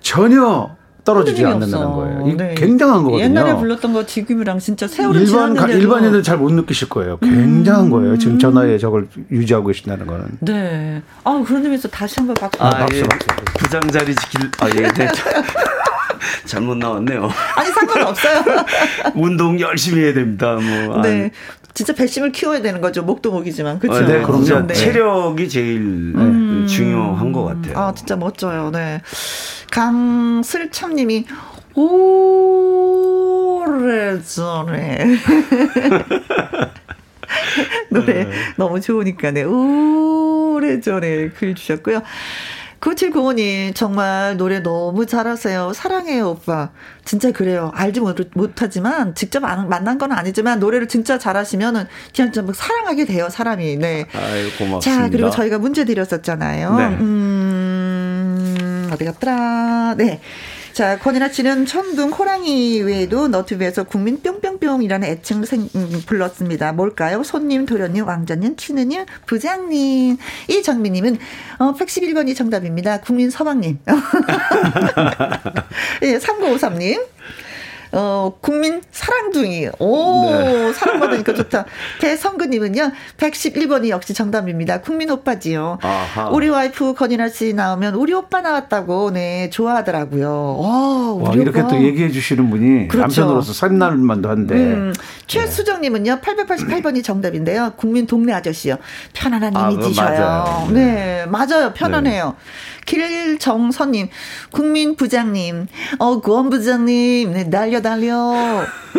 전혀 떨어지지 않는다는 없어. 거예요. 이 네. 굉장한 거거든요. 옛날에 불렀던 거 지금이랑 진짜 세월이 일반 가, 지났는데도. 일반인은 잘 못 느끼실 거예요. 굉장한 거예요. 지금 저 나이에 저걸 유지하고 계신다는 거는. 네. 아 그런 의미에서 다시 한번 박수. 아, 박수, 예. 박수. 부장 자리 지킬 아 예. 네. 잘못 나왔네요. 아니 상관없어요. 운동 열심히 해야 됩니다. 뭐. 네. 진짜 배심을 키워야 되는 거죠. 목도 목이지만. 그렇죠. 아, 네, 그럼요. 진짜 네. 체력이 제일 네, 중요한 것 같아요. 아, 진짜 멋져요. 네. 강슬참 님이 오래전에 노래 네. 너무 좋으니까 네. 오래전에 글 주셨고요. 9705님, 정말 노래 너무 잘하세요. 사랑해요, 오빠. 진짜 그래요. 알지 못, 못하지만, 직접 안- 만난 건 아니지만, 노래를 진짜 잘하시면은, 그냥 좀 사랑하게 돼요, 사람이. 네. 아유, 고맙습니다. 자, 그리고 저희가 문제 드렸었잖아요. 네. 음, 어디 갔더라. 네. 자, 권인아 씨는 천둥 호랑이 외에도 너튜브에서 국민 뿅뿅 뿅뿅이라는 애칭 생, 음, 불렀습니다. 뭘까요? 손님, 도련님, 왕자님, 치느님, 부장님. 이정민님은 어, 111번이 정답입니다. 국민 서방님. 예, 3953님. 어, 국민 사랑둥이. 오, 네. 사랑받으니까 좋다. 배성근님은요, 111번이 역시 정답입니다. 국민 오빠지요. 아하. 우리 와이프 건인아 씨 나오면 우리 오빠 나왔다고, 네, 좋아하더라고요. 와, 와 이렇게 오빠. 또 얘기해 주시는 분이 그렇죠. 남편으로서 쌀날만도 한데. 음, 최수정님은요, 888번이 정답인데요. 국민 동네 아저씨요. 편안한 아, 이미지셔요. 맞아요. 네, 맞아요. 편안해요. 네. 길정선님, 국민부장님, 어, 구원부장님, 네, 달려, 달려.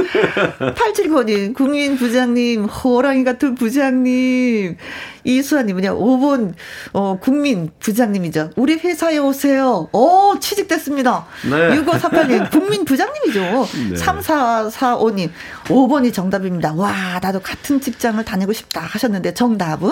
8795님, 국민부장님, 호랑이 같은 부장님. 이수아님은요, 5번, 어, 국민부장님이죠. 우리 회사에 오세요. 어, 취직됐습니다. 네. 6538님, 국민부장님이죠. 네. 3445님, 5번이 정답입니다. 와, 나도 같은 직장을 다니고 싶다 하셨는데, 정답은?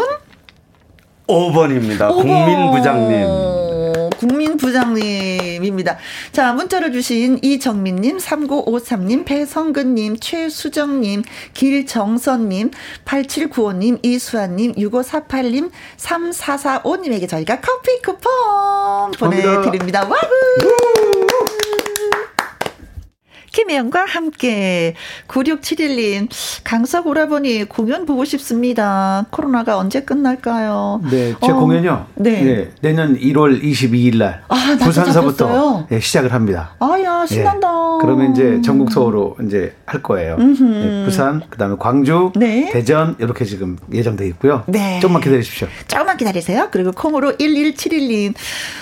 5번입니다. 5번. 국민부장님. 국민부장님입니다. 자, 문자를 주신 이정민님, 3953님, 배성근님, 최수정님, 길정선님, 8795님, 이수아님, 6548님, 3445님에게 저희가 커피 쿠폰 보내드립니다. 와우! 김혜영과 함께 9671님 강석 오라버니 공연 보고 싶습니다. 코로나가 언제 끝날까요? 네, 제 어, 공연요. 네. 네. 내년 1월 22일 날 아, 부산서부터 네, 시작을 합니다. 아야 신난다. 네. 그러면 이제 전국 투어로 이제 할 거예요. 네, 부산, 그다음에 광주, 네. 대전 이렇게 지금 예정돼 있고요. 네. 조금만 기다리십시오. 조금만 기다리세요. 그리고 콩으로 1171님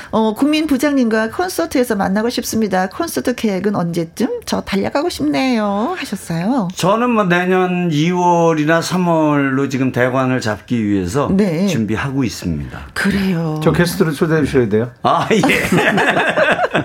어, 국민 부장님과 콘서트에서 만나고 싶습니다. 콘서트 계획은 언제쯤? 저 달려가고 싶네요. 하셨어요. 저는 뭐 내년 2월이나 3월로 지금 대관을 잡기 위해서 네. 준비하고 있습니다. 그래요. 저 게스트로 초대해 주셔야 돼요. 아, 예.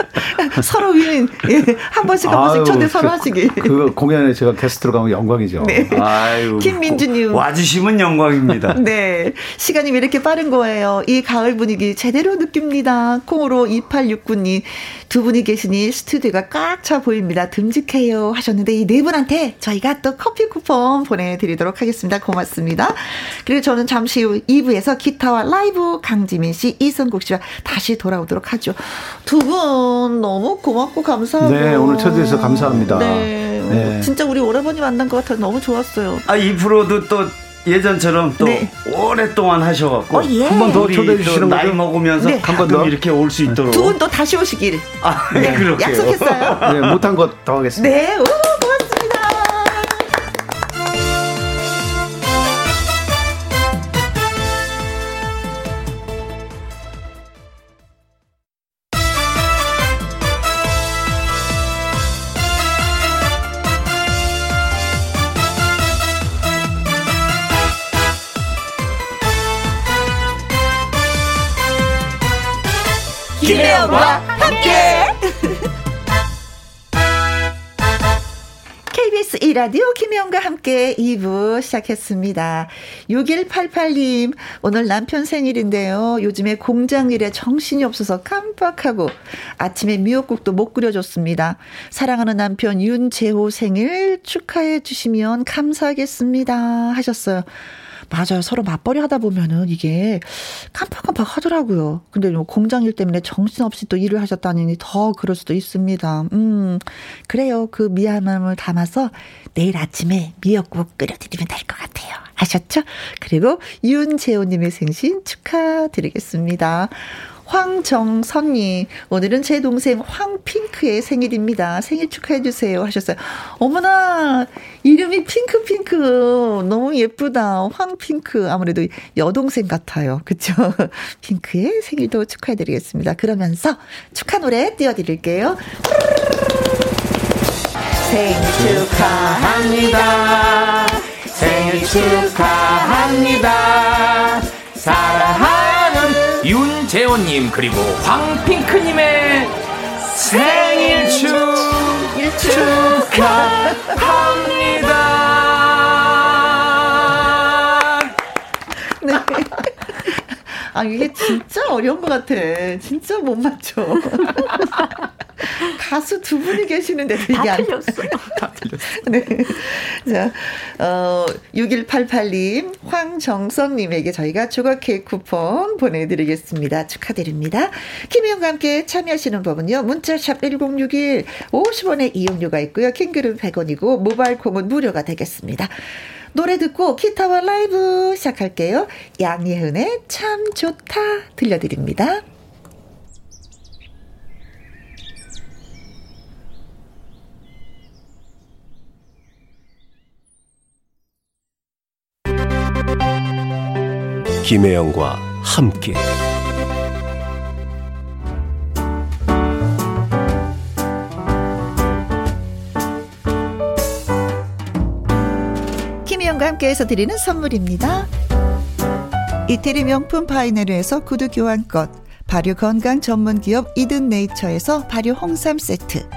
서로 윈, 예, 한 번씩 한 번씩 초대 서로 그, 하시기. 그 공연에 제가 게스트로 가면 영광이죠. 네. 아유. 김민주님. 와주시면 영광입니다. 네. 시간이 왜 이렇게 빠른 거예요? 이 가을 분위기 제대로 느낍니다. 콩으로 2869님. 두 분이 계시니 스튜디오가 꽉 차 보입니다. 듬직해요. 하셨는데 이 네 분한테 저희가 또 커피 쿠폰 보내드리도록 하겠습니다. 고맙습니다. 그리고 저는 잠시 후 2부에서 기타와 라이브 강지민 씨, 이선국 씨와 다시 돌아오도록 하죠. 두 분 너무 고맙고 감사하고. 네, 오늘 초대해서 감사합니다. 네. 네. 진짜 우리 오라버니 만난 것 같아서 너무 좋았어요. 아, 이 프로도 또 예전처럼 또 네. 오랫동안 하셔갖고 어, 예. 한번 더 초대해 주시는 나이 먹으면서 네. 한번 더 이렇게 올 수 있도록 두 분 또 다시 오시길 아, 네. 그렇게 약속했어요. 네, 못한 것더 하겠습니다. 네, 오, 고맙습니다. 김혜영과 함께. KBS 1라디오 김혜영과 함께 2부 시작했습니다. 6188님, 오늘 남편 생일인데요. 요즘에 공장 일에 정신이 없어서 깜빡하고 아침에 미역국도 못 끓여줬습니다. 사랑하는 남편 윤재호 생일 축하해 주시면 감사하겠습니다. 하셨어요. 맞아요. 서로 맞벌이 하다 보면은 이게 깜빡깜빡 하더라고요. 근데 뭐 공장 일 때문에 정신없이 또 일을 하셨다니 더 그럴 수도 있습니다. 음, 그래요. 그 미안함을 담아서 내일 아침에 미역국 끓여드리면 될 것 같아요. 하셨죠? 그리고 윤재호님의 생신 축하드리겠습니다. 황정선님, 오늘은 제 동생 황핑크의 생일입니다. 생일 축하해주세요. 하셨어요. 어머나, 이름이 핑크핑크. 너무 예쁘다. 황핑크. 아무래도 여동생 같아요. 그쵸? 핑크의 생일도 축하해드리겠습니다. 그러면서 축하 노래 띄워드릴게요. 생일 축하합니다. 생일 축하합니다. 사랑하는 윤재원님 그리고 황핑크님의 생일 축 축하합니다. 네. 아 이게 진짜 어려운 것 같아. 진짜 못 맞춰. 가수 두 분이 계시는데 이게 안 틀렸어요. 다 틀렸어요. 네. 자, 어, 6188님, 황정선님에게 저희가 조각 케이크 쿠폰 보내드리겠습니다. 축하드립니다. 김희영과 함께 참여하시는 법은요. 문자샵 1061, 50원의 이용료가 있고요. 킹글은 100원이고, 모바일 콩은 무료가 되겠습니다. 노래 듣고 기타와 라이브 시작할게요. 양예은의 참 좋다 들려드립니다. 김혜영과 함께 김혜영과 함께해서 드리는 선물입니다. 이태리 명품 파이네르에서 구두 교환권 발효 건강 전문 기업 이든 네이처에서 발효 홍삼 세트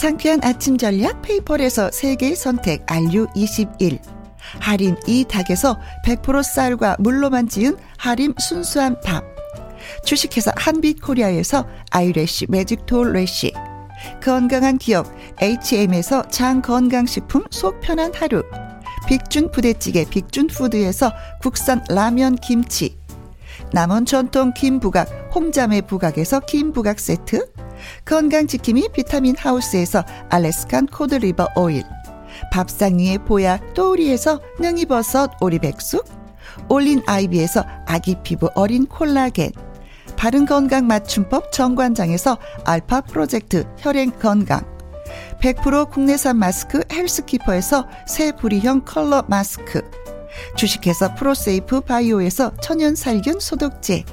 상쾌한 아침 전략 페이퍼에서 세계 선택 RU21 하림 이 닭에서 100% 쌀과 물로만 지은 하림 순수한 밥. 주식회사 한빛코리아에서 아이래쉬 매직톨 래쉬. 건강한 기업 H&M에서 장 건강식품 속 편한 하루. 빅준 부대찌개 빅준푸드에서 국산 라면 김치. 남원 전통 김부각 홍자매 부각에서 김부각 세트. 건강지킴이 비타민 하우스에서 Alaskan cod liver oil. 밥상 위의 보약 또우리에서 능이버섯 오리백숙 올린 아이비에서 아기 피부 어린 콜라겐 바른 건강 맞춤법 정관장에서 알파 프로젝트 혈행 건강 100% 국내산 마스크 헬스키퍼에서 새 부리형 컬러 마스크 주식회사 프로세이프 바이오에서 천연 살균 소독제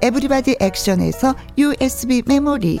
에브리바디 액션에서 USB 메모리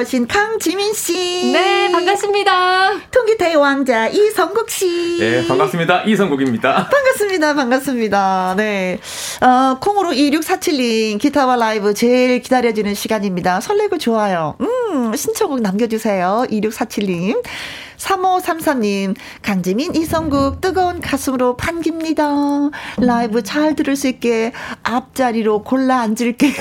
여신 강지민 씨. 네, 반갑습니다. 통기타의 왕자 이성국 씨. 네, 반갑습니다. 이성국입니다. 반갑습니다. 반갑습니다. 네. 어, 콩으로 2647님 기타와 라이브 제일 기다려지는 시간입니다. 설레고 좋아요. 음, 신청곡 남겨주세요. 2647님. 3533님, 강지민, 이성국, 뜨거운 가슴으로 반깁니다. 라이브 잘 들을 수 있게 앞자리로 골라 앉을게요.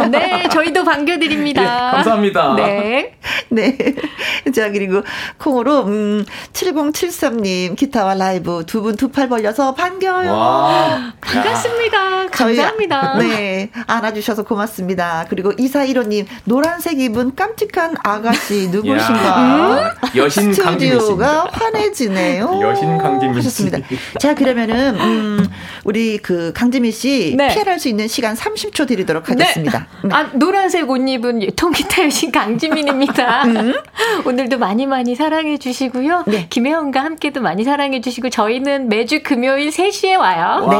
네, 저희도 반겨드립니다. 예, 감사합니다. 네. 네. 자, 그리고 콩으로, 음, 7073님, 기타와 라이브 두 분 두 팔 벌려서 반겨요. 와. 반갑습니다. 감사합니다. 저희, 네. 안아주셔서 고맙습니다. 그리고 2415님, 노란색 입은 깜찍한 아가씨 누구신가? 음? 여신 스튜디오가 환해지네요. 여신 강지민 하셨습니다. 자 그러면은 음, 우리 그 강지민 씨 네. 피해할 수 있는 시간 30초 드리도록 네. 하겠습니다. 네. 아 노란색 옷 입은 통기타 여신 강지민입니다. 음? 오늘도 많이 많이 사랑해 주시고요. 네. 김혜원과 함께도 많이 사랑해 주시고 저희는 매주 금요일 3시에 와요. 네.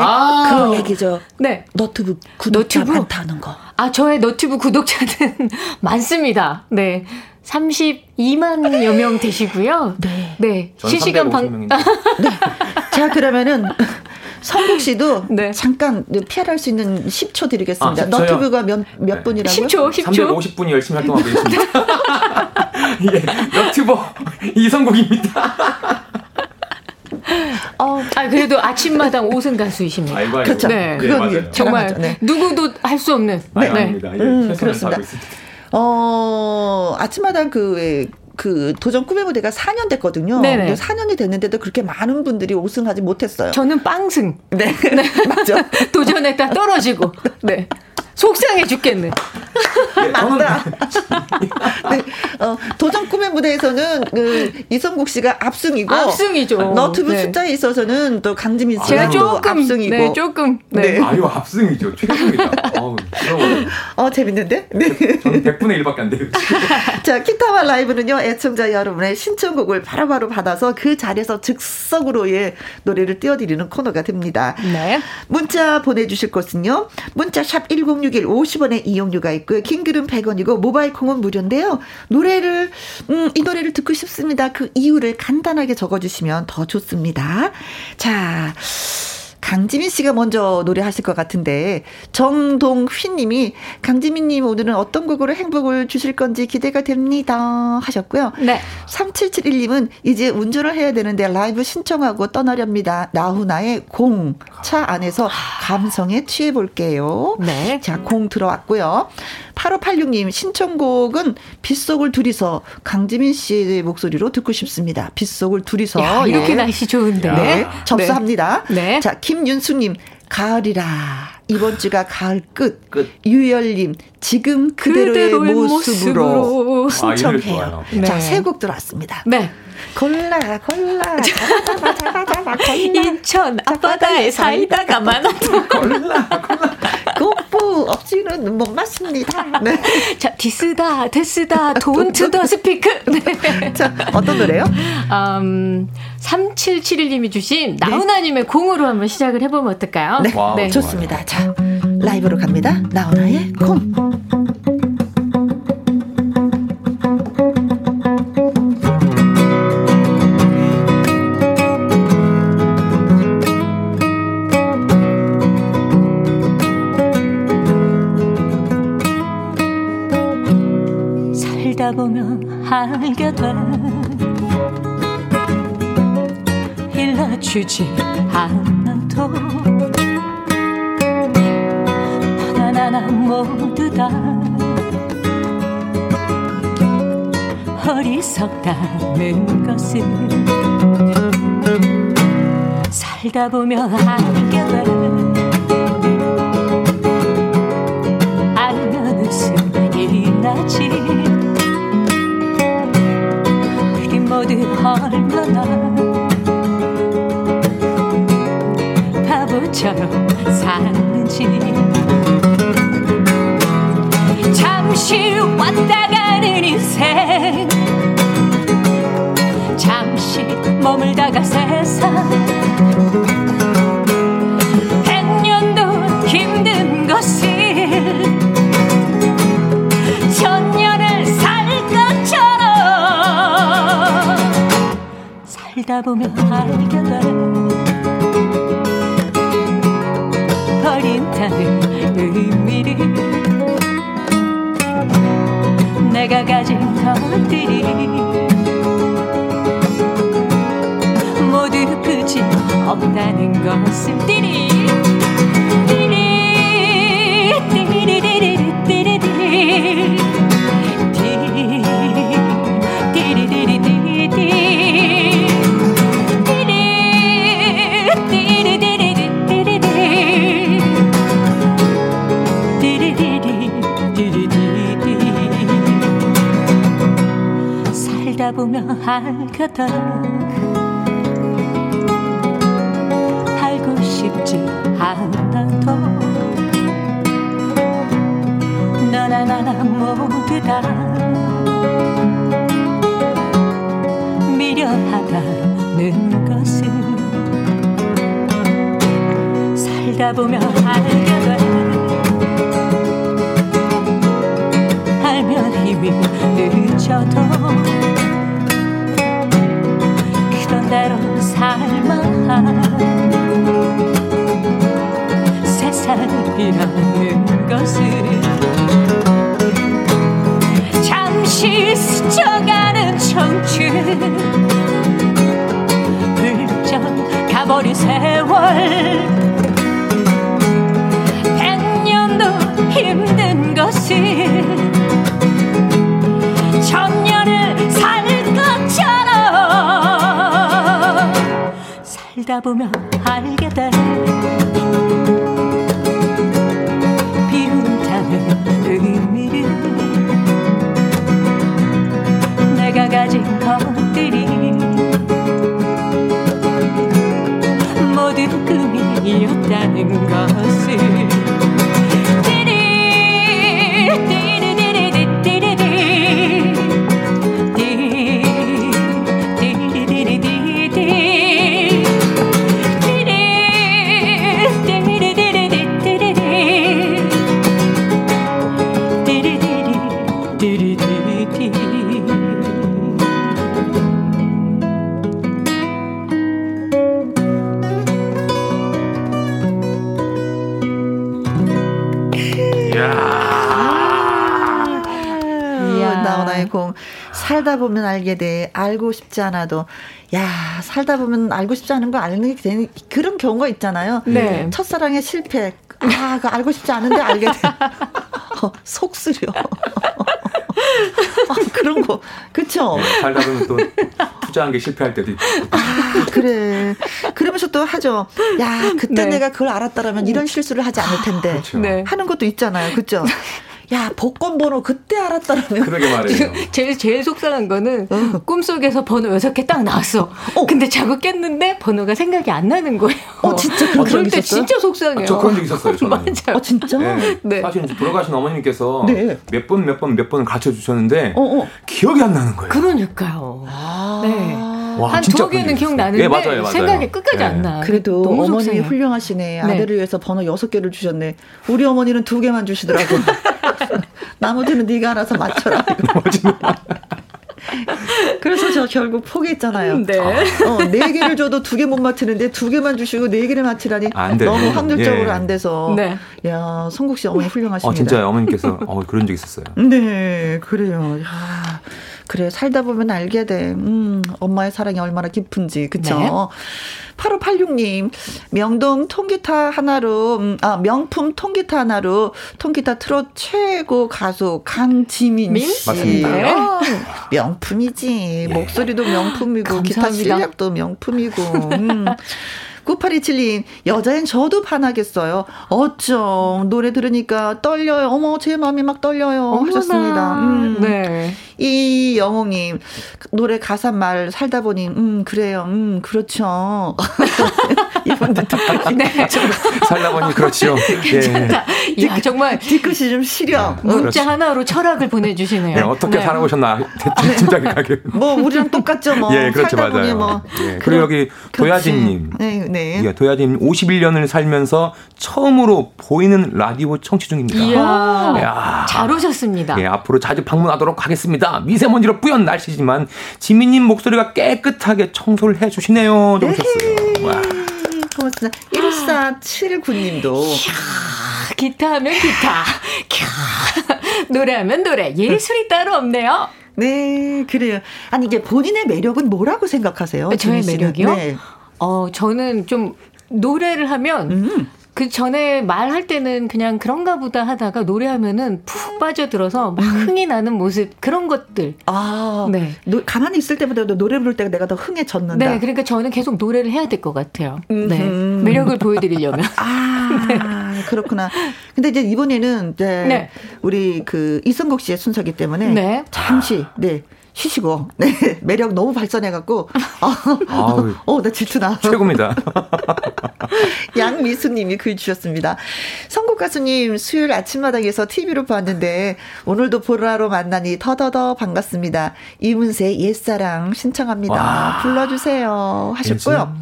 그 얘기죠. 네. 너튜브 구독자 너튜브? 많다는 거. 아 저의 너튜브 구독자는 많습니다. 네. 32만여 명 되시고요. 네. 네. 실시간 방. 네. 자, 그러면은 성국 씨도 네. 잠깐 피할할 수 있는 10초 드리겠습니다. 아, 너튜브가 몇, 몇 네. 분이라고요? 10초, 10초. 350분이 열심히 활동하고 계십니다. 예, 너튜버 이성국입니다. 어, 아 그래도 아침마당 오승 가수이십니다. 아이고, 아이고. 그렇죠. 네, 그건 네, 정말 네. 누구도 할 수 없는. 네. 아닙니다. 예, 음, 그렇습니다. 어, 아침마당 그, 그 도전 꿈의 무대가 4년 됐거든요. 네네. 근데 4년이 됐는데도 그렇게 많은 분들이 우승하지 못했어요. 저는 빵승. 네. 네. 맞죠. 도전했다 떨어지고. 네. 속상해 죽겠네. 맞다. 네, 어, 도전 꿈의 무대에서는 그 이성국 씨가 압승이고 압승이죠. 너튜브 네. 숫자에 있어서는 또 강지민 씨가 제가 조금 압승이고 네, 조금 네. 네. 아유 압승이죠. 최고입니다. 어우, 어 재밌는데? 네. 저는 100분의 1밖에 안 돼요. 자, 기타와 라이브는요. 애청자 여러분의 신청곡을 바로 바로 받아서 그 자리에서 즉석으로 예 노래를 띄워 드리는 코너가 됩니다. 네. 문자 보내 주실 곳은요. 문자 샵 #1061 50원의 이용료가 있고요. 킹글은 100원이고 모바일 콩은 무료인데요. 노래를 음, 이 노래를 듣고 싶습니다. 그 이유를 간단하게 적어주시면 더 좋습니다. 자. 강지민 씨가 먼저 노래하실 것 같은데 정동휘 님이 강지민 님 오늘은 어떤 곡으로 행복을 주실 건지 기대가 됩니다 하셨고요. 네. 3771 님은 이제 운전을 해야 되는데 라이브 신청하고 떠나렵니다. 나훈아의 공 차 안에서 감성에 취해 볼게요. 네. 자, 공 들어왔고요. 8586님 신청곡은 빗속을 둘이서 강지민 씨의 목소리로 듣고 싶습니다. 빗속을 둘이서 야, 이렇게 예. 날씨 좋은데 네, 접수합니다. 네. 자 김윤수님 가을이라 이번 주가 가을 끝. 끝. 유열님 지금 그대로의, 그대로의 모습으로, 모습으로, 신청해요. 아, 네. 자세 곡 들어왔습니다. 네. 골라 골라 잡아 잡아 잡아 골라 인천 앞바다에 사이다가 많아도 골라 골라 없이는 못 맞습니다. 네. 자 디스다 데스다 돈투 더 스피크. 네. 자 어떤 노래요? 음 3771님이 주신 나훈아님의 공으로 한번 시작을 해보면 어떨까요? 네, 네. 좋습니다. 자 라이브로 갑니다. 나훈아의 공. 보면 알게 돼. 일러주지 않아도 하나하나 모두 다 어리석다는 것을 살다 보면 알게 돼. 알면 웃음이 나지 얼마나. 바보처럼 사는지 잠시 왔다 가는 인생. 잠시 머물다가 세상 살다 보면 알게 돼 버린다는 의미를 내가 가진 것들이 모두 끝이 없다는 것을 띠리 띠리 띠리리리리 띠리리 보면 알거든 알고 싶지 않아도 너나 나나 모두 다 미련하다는 것을 살다 보면 알게 돼. 알면 힘이 늦어도 대로 살만한 세상이라는 것을 잠시 스쳐가는 청춘 불쩍 가버린 세월. 백년도 힘든 것을 살다 보면 알게 돼 비운다는 의미를 내가 가진 것들이 모두 꿈이었다는 것을 띠리띠리. 살다 보면 알게 돼. 알고 싶지 않아도. 야, 살다 보면 알고 싶지 않은 거 알는 게 되는 그런 경우가 있잖아요. 네. 첫사랑의 실패. 아, 그 알고 싶지 않은데 알게 돼. 어, 속 쓰려. 아, 그런 거. 그쵸? 네, 살다 보면 또 투자한 게 실패할 때도 있고. 아, 그래. 그러면서 또 하죠. 야, 그때 네. 내가 그걸 알았다라면 이런 실수를 하지 않을 텐데. 그렇죠. 네. 하는 것도 있잖아요. 그죠? 야 복권 번호 그때 알았다라면. 그러게 말이에요. 제일 제일 속상한 거는 어. 꿈속에서 번호 여섯 개 딱 나왔어. 어. 근데 자고 깼는데 번호가 생각이 안 나는 거예요. 어 진짜 그런, 그럴 때 있었어요? 진짜 속상해요. 아, 저 그런 적 있었어요. 저는. 맞아요. 어 진짜. 네. 네. 사실 이제 돌아가신 어머님께서 네. 몇번 몇 번 몇 번을 가르쳐 주셨는데 어, 어. 기억이 안 나는 거예요. 그러니까요. 아. 네. 한 두어 개는 기억나는데 네, 맞아요, 맞아요. 생각이 끝까지 네. 안 나. 그래도 속상해. 훌륭하시네. 아들을 네. 위해서 번호 여섯 개를 주셨네. 우리 어머니는 두 개만 주시더라고. 나머지는 네가 알아서 맞춰라. 그래서 저 결국 포기했잖아요. 네. 어, 네 개를 줘도 두 개 못 맞히는데 두 개만 주시고 네 개를 맞히라니 너무 확률적으로 예. 안 돼서. 네. 야, 성국 씨 어머니 훌륭하십니다. 어, 진짜 어머님께서 어, 그런 적 있었어요. 네, 그래요. 야. 그래 살다 보면 알게 돼. 음, 엄마의 사랑이 얼마나 깊은지 그쵸? 네. 8586님 명동 통기타 하나로 음, 아 명품 통기타 하나로 통기타 트롯 최고 가수 강지민 씨. 맞습니다. 어, 명품이지. 예. 목소리도 명품이고 감사합니다. 기타 실력도 명품이고. 음. 9827님, 여자인 저도 반하겠어요. 어쩜, 노래 들으니까 떨려요. 어머, 제 마음이 막 떨려요. 어머나. 하셨습니다. 음. 네. 이 영웅님, 노래 가사 말 살다 보니, 음, 그래요. 음, 그렇죠. 이분들 네. 살다 보니 그렇죠. 예. 야, 정말. 뒤끝이 좀 시려. 네. 문자 그렇죠. 하나로 철학을 보내주시네요. 네, 어떻게 네. 살아오셨나. 짐작이 가게. 뭐, 우리랑 똑같죠, 뭐. 예, 그렇죠, 맞아요. 뭐. 예. 그리고 여기 도야진님. 네, 네. 예, 도야진 51년을 살면서 처음으로 보이는 라디오 청취 중입니다. 이야. 이야. 잘 오셨습니다. 예, 앞으로 자주 방문하도록 하겠습니다. 미세먼지로 뿌연 날씨지만 지민님 목소리가 깨끗하게 청소를 해주시네요. 좋으셨어요. 고맙습니다. 1479님도. 기타 하면 기타. 노래하면 노래. 예술이 따로 없네요. 네, 그래요. 아니, 이게 본인의 매력은 뭐라고 생각하세요? 저의 매력이요? 네. 어, 저는 좀 노래를 하면 음. 그 전에 말할 때는 그냥 그런가 보다 하다가 노래하면은 푹 빠져들어서 막 음. 흥이 나는 모습 그런 것들. 아, 네. 노, 가만히 있을 때보다도 노래 부를 때가 내가 더 흥해졌는다. 네, 그러니까 저는 계속 노래를 해야 될 것 같아요. 네, 매력을 보여드리려면. 아, 네. 그렇구나. 근데 이제 이번에는 이제 네. 우리 그 이성국 씨의 순서기 때문에 네. 잠시 네. 쉬시고 네 매력 너무 발산해갖고 어, 어, 나 질투나 최고입니다. 양미수님이 글 주셨습니다. 선곡 가수님 수요일 아침마당에서 TV로 봤는데 오늘도 보라로 만나니 더더더 반갑습니다. 이문세 옛사랑 신청합니다. 와. 불러주세요 하셨고요.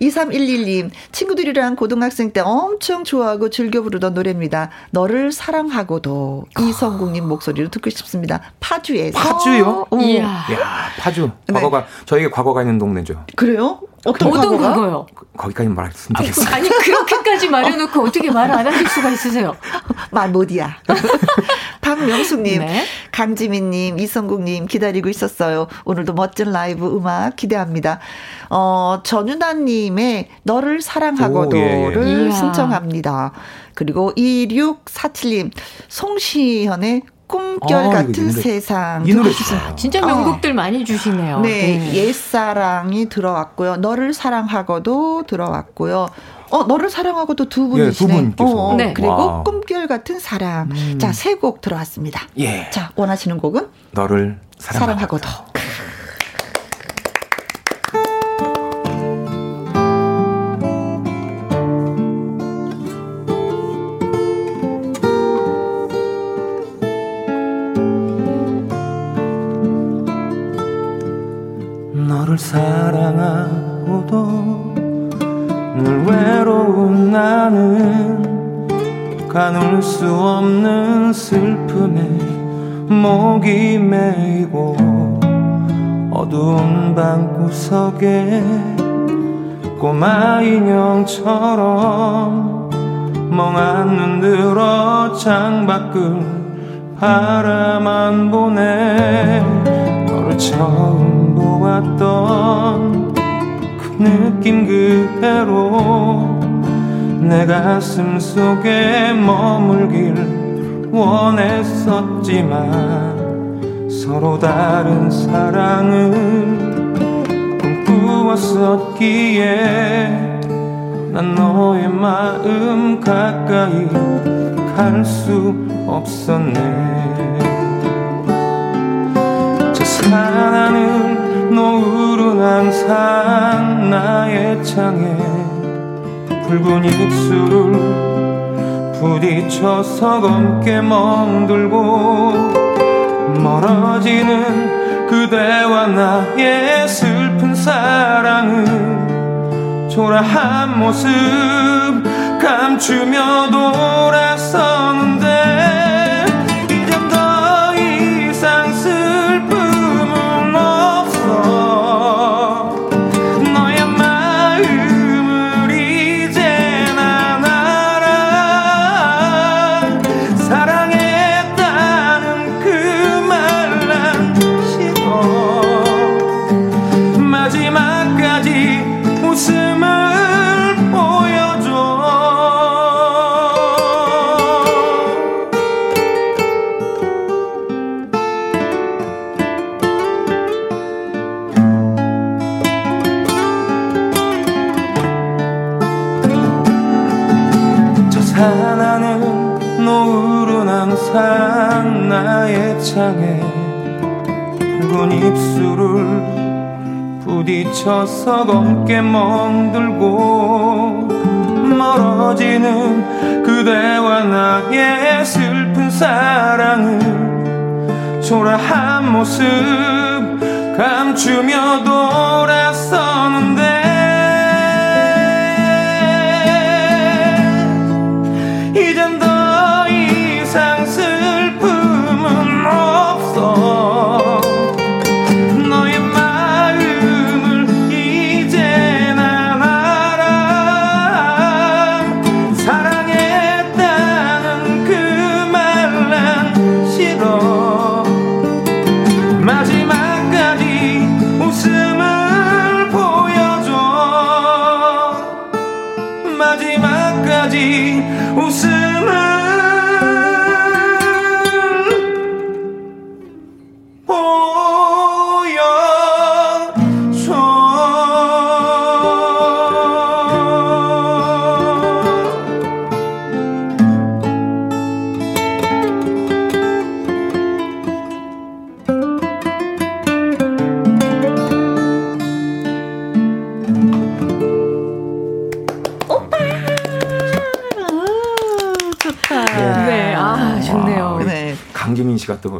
2311님, 친구들이랑 고등학생 때 엄청 좋아하고 즐겨 부르던 노래입니다. 너를 사랑하고도 이성국님 목소리로 듣고 싶습니다. 파주에서. 파주요? 어. 이야. 야 파주. 네. 과거가, 네. 저에게 과거가 있는 동네죠. 그래요? 어떤, 어떤 과거요? 거기까지 말씀드리겠습니다. 아니, 그렇게까지 말해놓고 어떻게 말안 하실 수가 있으세요? 말 못이야. 박명숙님, 네. 강지민님, 이성국님 기다리고 있었어요. 오늘도 멋진 라이브 음악 기대합니다. 어, 전윤아님의 너를 사랑하고도를 오, 예, 예. 신청합니다. 그리고 2647님, 송시현의 꿈결 아, 같은 세상. 이 노래 좋아요. 진짜 명곡들 어. 많이 주시네요. 네, 네, 옛사랑이 들어왔고요. 너를 사랑하고도 들어왔고요. 어, 너를 사랑하고도 두 분이시네. 예, 두 분께서. 어, 네. 그리고 와. 꿈결 같은 사랑. 음. 자, 세 곡 들어왔습니다. 예. 자, 원하시는 곡은? 너를 사랑하고도. 사랑하고도. 너를 사랑하고도 늘 외로운 나는 가눌 수 없는 슬픔에 목이 메이고 어두운 방구석에 꼬마 인형처럼 멍한 눈 들어 창밖을 바라만 보내 너를 처음 보았던 그 느낌 그대로 내 가슴 속에 머물길 원했었지만 서로 다른 사랑을 꿈꾸었었기에 난 너의 마음 가까이 갈 수 없었네. 저 사나는 노을은 항상 나의 창에 붉은 입술을 부딪혀서 검게 멍들고 멀어지는 그대와 나의 슬픈 사랑은 초라한 모습 감추며 돌아서는데 부딪혀서 검게 멍들고 멀어지는 그대와 나의 슬픈 사랑은 초라한 모습 감추며 돌아서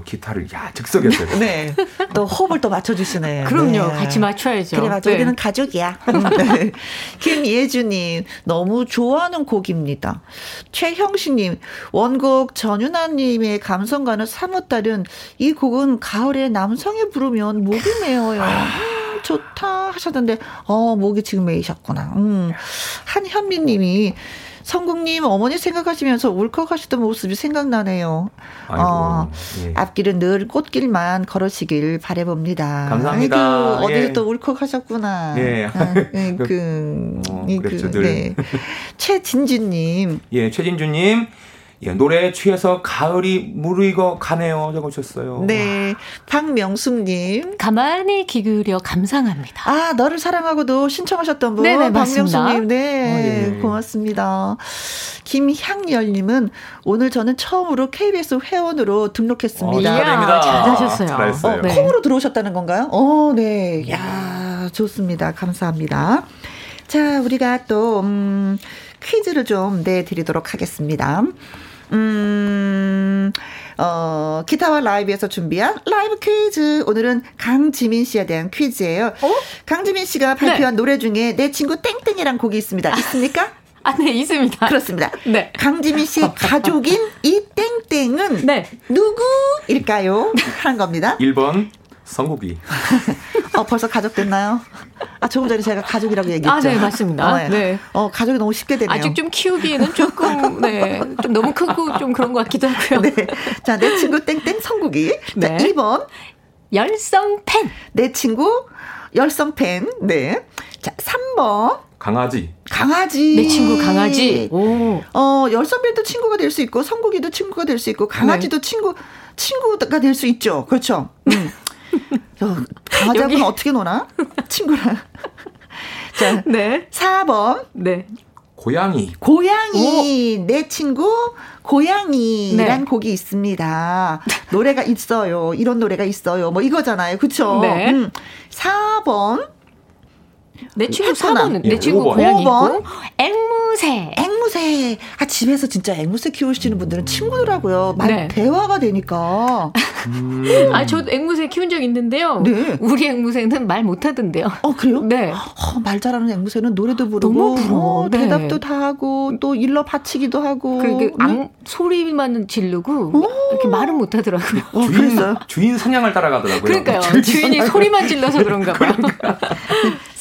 기타를 야 즉석에서 네. 또 호흡을 또 맞춰주시네. 그럼요. 네. 같이 맞춰야죠. 그래가지고 네. 우리는 가족이야. 네. 김예주님 너무 좋아하는 곡입니다. 최형식님 원곡 전윤아님의 감성과는 사뭇 다른 이 곡은 가을에 남성이 부르면 목이 메어요. 음, 좋다 하셨는데 어 목이 지금 메이셨구나. 음. 한현미님이 성국님 어머니 생각하시면서 울컥하시던 모습이 생각나네요. 아이고, 어, 예. 앞길은 늘 꽃길만 걸으시길 바래봅니다. 감사합니다. 아이고, 어디서 예. 또 울컥하셨구나. 예. 아, 예 그, 어, 그, 네. 최진주님. 예, 최진주님. 예, 노래에 취해서 가을이 무르익어 가네요. 적어주셨어요. 네. 박명숙님. 가만히 기울여 감상합니다. 아, 너를 사랑하고도 신청하셨던 분. 네네, 박명숙님. 네. 어, 예. 고맙습니다. 김향열님은 오늘 저는 처음으로 KBS 회원으로 등록했습니다. 어, 축하드니다 잘하셨어요. 어, 네. 콩으로 들어오셨다는 건가요? 어, 네. 야 좋습니다. 감사합니다. 자, 우리가 또, 음, 퀴즈를 좀 내드리도록 하겠습니다. 음, 어, 기타와 라이브에서 준비한 라이브 퀴즈. 오늘은 강지민 씨에 대한 퀴즈예요. 어? 강지민 씨가 발표한 네. 노래 중에 내 친구 땡땡이란 곡이 있습니다. 있습니까? 아, 네, 있습니다. 그렇습니다. 네. 강지민 씨의 가족인 이 땡땡은 네. 누구일까요? 하는 겁니다. 1번 성국이. 어, 벌써 가족 됐나요? 아, 조금 전에 제가 가족이라고 얘기했죠. 아, 네, 맞습니다. 어, 네. 네. 어, 가족이 너무 쉽게 되네요. 아직 좀 키우기에는 조금, 네. 좀 너무 크고 좀 그런 것 같기도 하고요. 네. 자, 내 친구 땡땡 성국이. 네. 자, 2번. 열성팬. 내 친구 열성팬. 네. 자, 3번. 강아지. 강아지. 내 친구 강아지. 오. 어, 열성팬도 친구가 될 수 있고, 성국이도 친구가 될 수 있고, 강아지도 네. 친구, 친구가 될 수 있죠. 그렇죠. 음. 강아지하고는 어떻게 노나? 친구랑. 자, 네. 4번. 네. 고양이. 고양이. 오. 내 친구 고양이란 네. 곡이 있습니다. 노래가 있어요. 이런 노래가 있어요. 뭐 이거잖아요. 그쵸? 네. 음. 4번. 내 친구 4번은 내 친구 5번. 고양이 5번. 있고 앵무새. 앵무새. 아 집에서 진짜 앵무새 키우시는 분들은 친구더라고요. 말 네. 대화가 되니까. 음. 아저 앵무새 키운 적 있는데요. 네. 우리 앵무새는 말 못하던데요. 어 그래요? 네. 어, 말 잘하는 앵무새는 노래도 부르고 너무 부러워. 어, 네. 대답도 다 하고 또 일러 바치기도 하고. 그리고 앙, 소리만 지르고 오. 이렇게 말은 못하더라고요. 어, 주인, 주인 사냥을 따라가더라고요. 그러니까요. 주인이 소리만 질러서 그런가 봐요. 그러니까.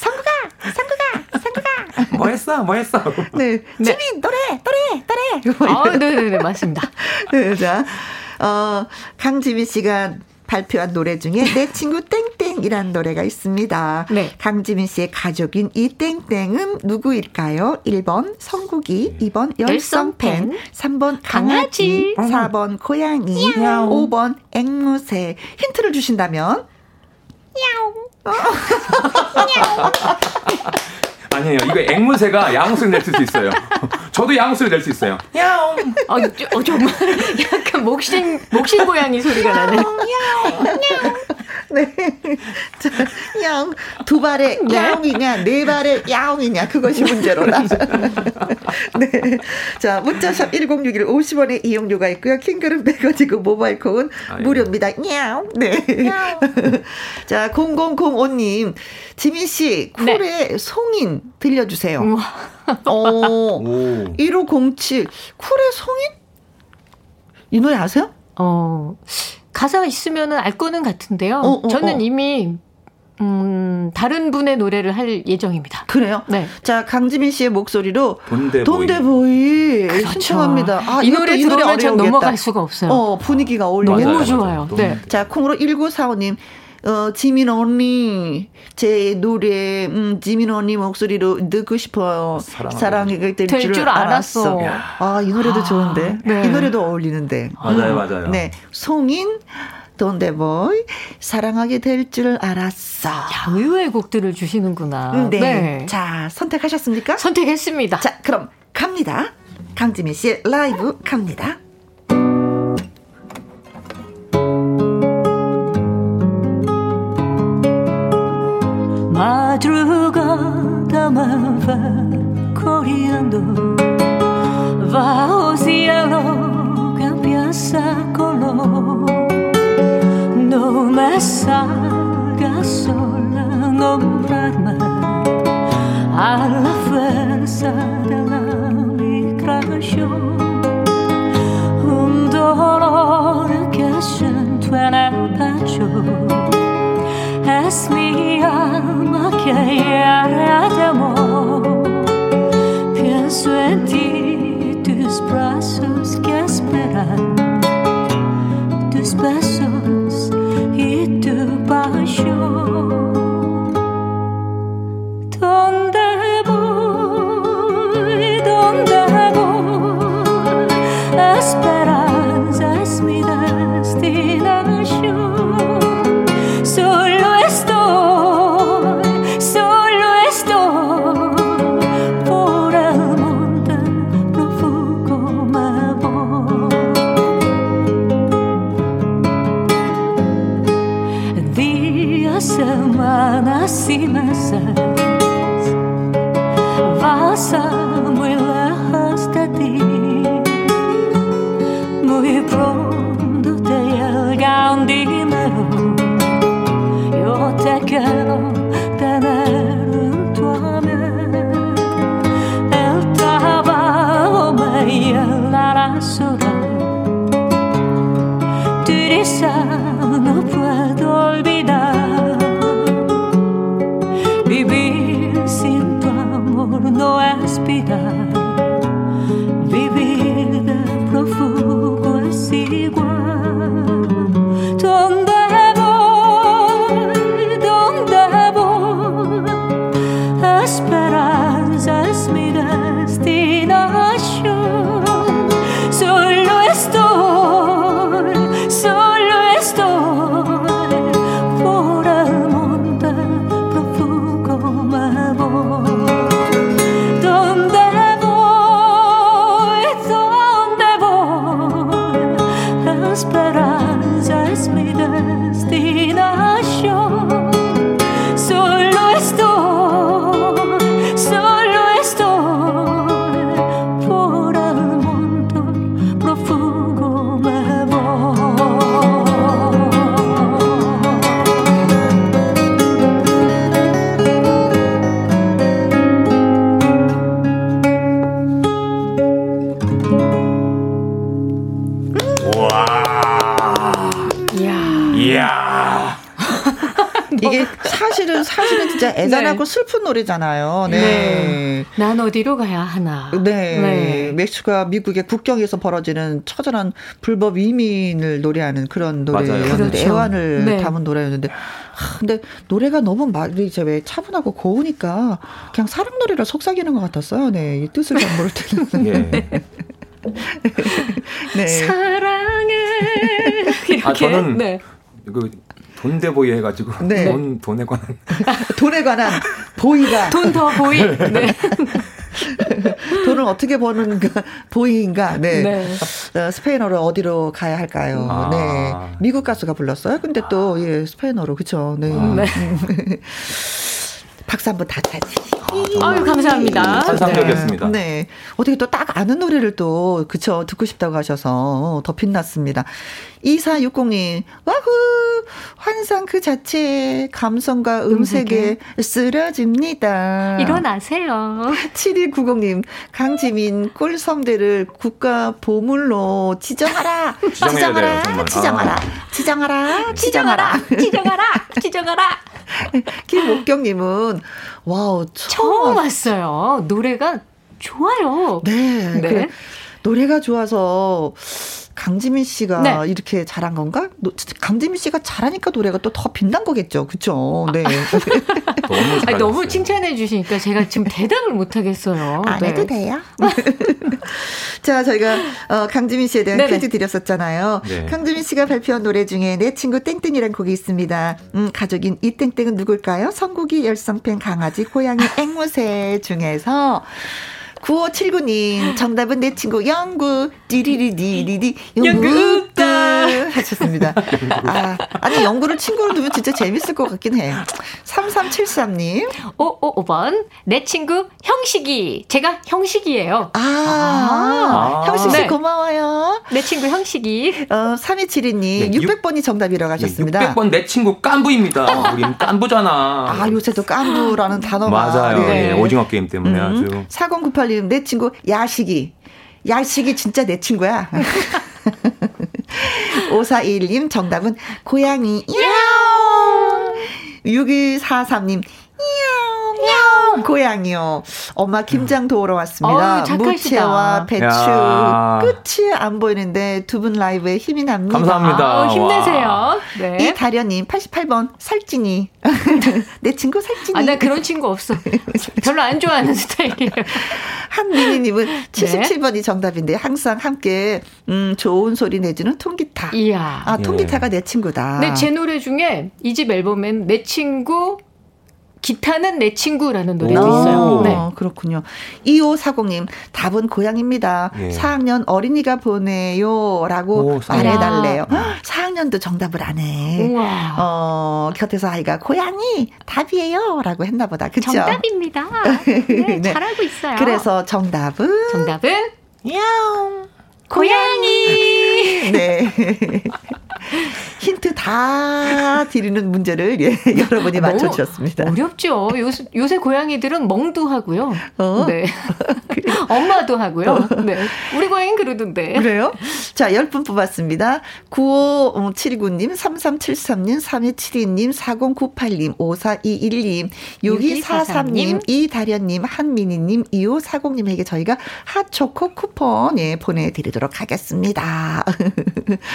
상구가, 상구가. 뭐 했어? 뭐 했어? 네. 네. 지민, 노래, 노래, 노래. 아, 네네네, 맞습니다. 네, 자, 어, 강지민 씨가 발표한 노래 중에 내 친구 땡땡이라는 노래가 있습니다. 네. 강지민 씨의 가족인 이 땡땡은 누구일까요? 1번 성국이, 2번 열성팬, 3번 강아지, 4번 고양이, 야옹. 5번 앵무새. 힌트를 주신다면? 야옹. 아니에요. 이거 앵무새가 양소리 낼 수도 있어요. 저도 양소리 낼 수 있어요. 야옹. 아, 어, 정말 약간 목신 목신 고양이 소리가 나네. 야옹. 네. 자, 야옹. 두 발에 야옹이냐, 네 발에 야옹이냐, 그것이 문제로다. 네. 자, 문자샵 1061 50원의 이용료가 있고요. 킹글은 100원이고 모바일 콩은 아이고. 무료입니다. 야옹. 네. 야옹. 자, 0005님. 지민 씨, 쿨의 네. 송인 들려주세요. 어, 1507. 쿨의 송인? 이 노래 아세요? 어, 가사가 있으면은 알 거는 같은데요. 어, 어, 저는 어. 이미 음, 다른 분의 노래를 할 예정입니다. 그래요? 네. 자, 강지민 씨의 목소리로 돈데보이, 돈데보이 그렇죠. 신청합니다. 아, 이 노래 들으면 전 넘어갈 수가 없어요. 어, 분위기가 어울려요. 너무 좋아요. 네. 자, 콩으로 1945님. 어, 지민 언니, 제 노래, 음, 지민 언니 목소리로 듣고 싶어요. 사랑이 될줄 줄 알았어. 알았어. 아, 이 노래도 아, 좋은데. 네. 이 노래도 어울리는데. 맞아요, 음. 맞아요. 네. 송인, 돈데보이, 사랑하게 될 줄 알았어. 야, 의외의 곡들을 주시는구나. 음, 네. 네. 자, 선택하셨습니까? 선택했습니다. 자, 그럼 갑니다. 강지민 씨의 라이브 갑니다. Madrugada me va corriendo, va cielo que empieza color. No me salgas sola a nombrarme a la fuerza de la migración. Un dolor que siento en el pecho mi alma que hiera de amor. Pienso en ti, tus brazos que esperan, 노래잖아요. 네. 네. 난 어디로 가야 하나. 네. 네. 멕시코와 미국의 국경에서 벌어지는 처절한 불법 이민을 노래하는 그런 노래였는데 그렇죠. 애환을 네. 담은 노래였는데 하, 근데 노래가 너무 말이 이제 왜 차분하고 고우니까 그냥 사랑 노래를 속삭이는 것 같았어요. 네. 이 뜻을 잘 모를 때는. 예. 네. 사랑해. 이렇게. 아, 저는 네. 그 돈대보이 해가지고 네. 돈 돈에 관한 돈에 관한 보이가 돈 더 보이 네. 돈을 어떻게 버는 그 보이인가 네, 네. 어, 스페인어로 어디로 가야 할까요 아. 네 미국 가수가 불렀어요 근데 또 예, 스페인어로 그쵸 네, 아. 네. 박수 한번 다 차지. 아, 아유, 감사합니다. 환상적이었습니다. 네. 네. 어떻게 또 딱 아는 노래를 또, 그쵸, 듣고 싶다고 하셔서 더 빛났습니다. 2460님, 와후! 환상 그 자체에 감성과 음색에 쓰러집니다. 일어나세요. 7290님, 강지민 꿀성대를 국가 보물로 지정하라! 지정하라! 지정하라! 지정하라! 지정하라! 지정하라! 지정하라! 김옥경님은, wow, 처음, 처음 왔어요. 노래가 좋아요. 네. 네. 그 노래가 좋아서 강지민 씨가 네. 이렇게 잘한 건가? 강지민 씨가 잘하니까 노래가 또 더 빛난 거겠죠. 그쵸? 네. 너무, 아니, 너무 칭찬해 주시니까 제가 지금 대답을 못 하겠어요. 안 네. 해도 돼요? 자, 저희가 어, 강지민 씨에 대한 네네. 퀴즈 드렸었잖아요. 네. 강지민 씨가 발표한 노래 중에 내 친구 땡땡이란 곡이 있습니다. 음, 가족인 이 땡땡은 누굴까요? 성국이 열성팬 강아지 고양이 앵무새 중에서 9579님, 정답은 내 친구 영구, 디리리디리디, 영구. 없 다. 하셨습니다. 아, 아니, 영구를 친구로 두면 진짜 재밌을 것 같긴 해. 3373님. 555번, 내 친구 형식이. 제가 형식이에요. 아, 아. 형식 씨 네. 고마워요. 내 친구 형식이. 어, 3272님, 네, 600번이 정답이라고 하셨습니다. 600번 내 친구 깐부입니다. 우린 깐부잖아. 아, 요새도 깐부라는 단어가. 맞아요. 네. 네. 오징어 게임 때문에 음. 아주. 4098님, 내 친구 야식이. 야식이 진짜 내 친구야. 5421님 정답은 고양이. 야옹. 6243님 야옹. 고양이요. 엄마 김장 도우러 왔습니다. 어, 무채와 배추. 야. 끝이 안 보이는데 두 분 라이브에 힘이 납니다. 감사합니다. 어, 힘내세요. 네. 이 다련님 88번 살찐이. 내 친구 살찐이. 아, 나 그런 친구 없어. 별로 안 좋아하는 스타일이에요. 한민희님은 77번이 네. 정답인데 항상 함께 음, 좋은 소리 내주는 통기타. 이야. 아, 통기타가 예. 내 친구다. 네, 제 노래 중에 이 집 앨범엔 내 친구 기타는 내 친구라는 노래도 오. 있어요. 네. 그렇군요. 2540님, 답은 고양입니다. 예. 4학년 어린이가 보내요. 라고 말해달래요. 아. 4학년도 정답을 안 해. 우와. 어, 곁에서 아이가 고양이 답이에요. 라고 했나 보다. 그쵸? 정답입니다. 네, 네. 잘하고 있어요. 그래서 정답은? 정답은? 야옹. 고양이. 네. 힌트 다 드리는 문제를 예, 여러분이 맞춰주셨습니다. 어렵죠. 요새, 요새 고양이들은 멍도 하고요. 어? 네. 엄마도 하고요. 네. 우리 고양이는 그러던데. 그래요? 자, 10분 뽑았습니다. 9579님, 3373님, 3272님, 4098님, 5421님, 6243님, 이다련님, 한민희님, 2540님에게 저희가 핫초코 쿠폰 예, 보내드리도록 하겠습니다.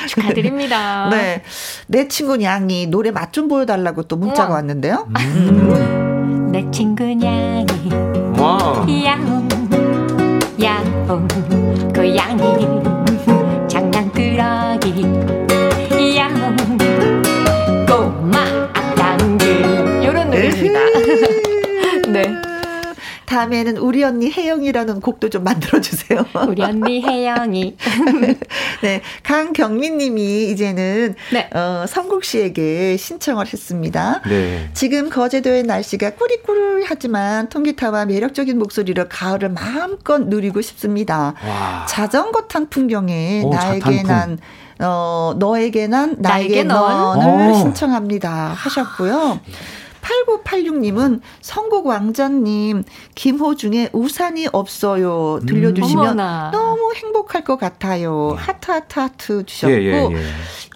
축하드립니다. 네. 내 친구 냥이 노래 맛 좀 보여달라고 또 문자가 우와. 왔는데요. 음. 내 친구 냥이. 와. 야옹, 야옹, 고양이. 다. 네. 다음에는 우리 언니 혜영이라는 곡도 좀 만들어주세요. 우리 언니 혜영이. 네. 강경민 님이 이제는, 네. 어, 성국 씨에게 신청을 했습니다. 네. 지금 거제도의 날씨가 꾸리꾸리하지만 통기타와 매력적인 목소리로 가을을 마음껏 누리고 싶습니다. 와. 자전거 탄 풍경에 오, 나에게 자탄풍. 난 어, 너에게 난 나에게, 나에게 넌을 신청합니다 하셨고요. 8986님은 선곡 왕자님, 김호중의 우산이 없어요. 들려주시면 음, 너무 행복할 것 같아요. 하트, 하트, 하트 주셨고, 예, 예, 예.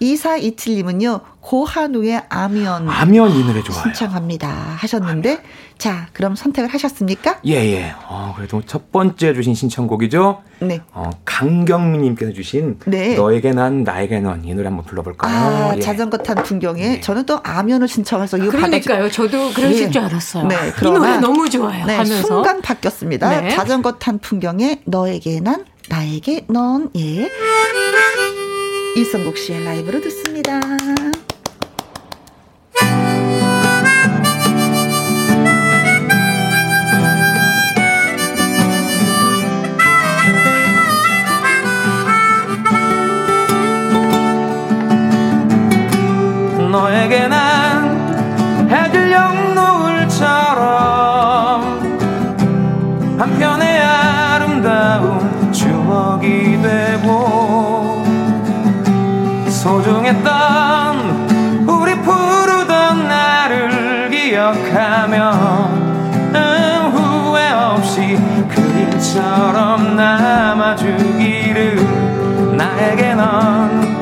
이사이틀님은요, 고한우의 아면. 아면 이 노래 좋아요. 신청합니다. 하셨는데, 아면. 자, 그럼 선택을 하셨습니까? 예, 예. 어, 그래도 첫 번째 주신 신청곡이죠. 네. 어, 강경민님께서 주신 네. 너에게 난 나에게 넌 이 노래 한번 불러볼까요? 아, 예. 자전거 탄 풍경에 네. 저는 또 아면을 신청해서 이거 그러니까요. 받아주... 저도 그러실 네. 줄 알았어요. 네, 이 노래 너무 좋아요. 네, 하면서 순간 바뀌었습니다. 네. 자전거 탄 풍경에 너에게 난 나에게 넌 예. 이성국 씨의 라이브로 듣습니다. 남아주기를 나에게 넌.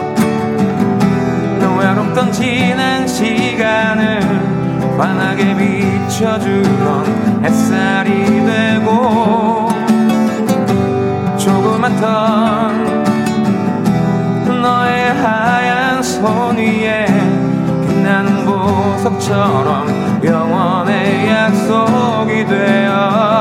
외롭던 지난 시간을 환하게 비춰주던 햇살이 되고 조그맣던 너의 하얀 손 위에 빛나는 보석처럼 영원의 약속이 되어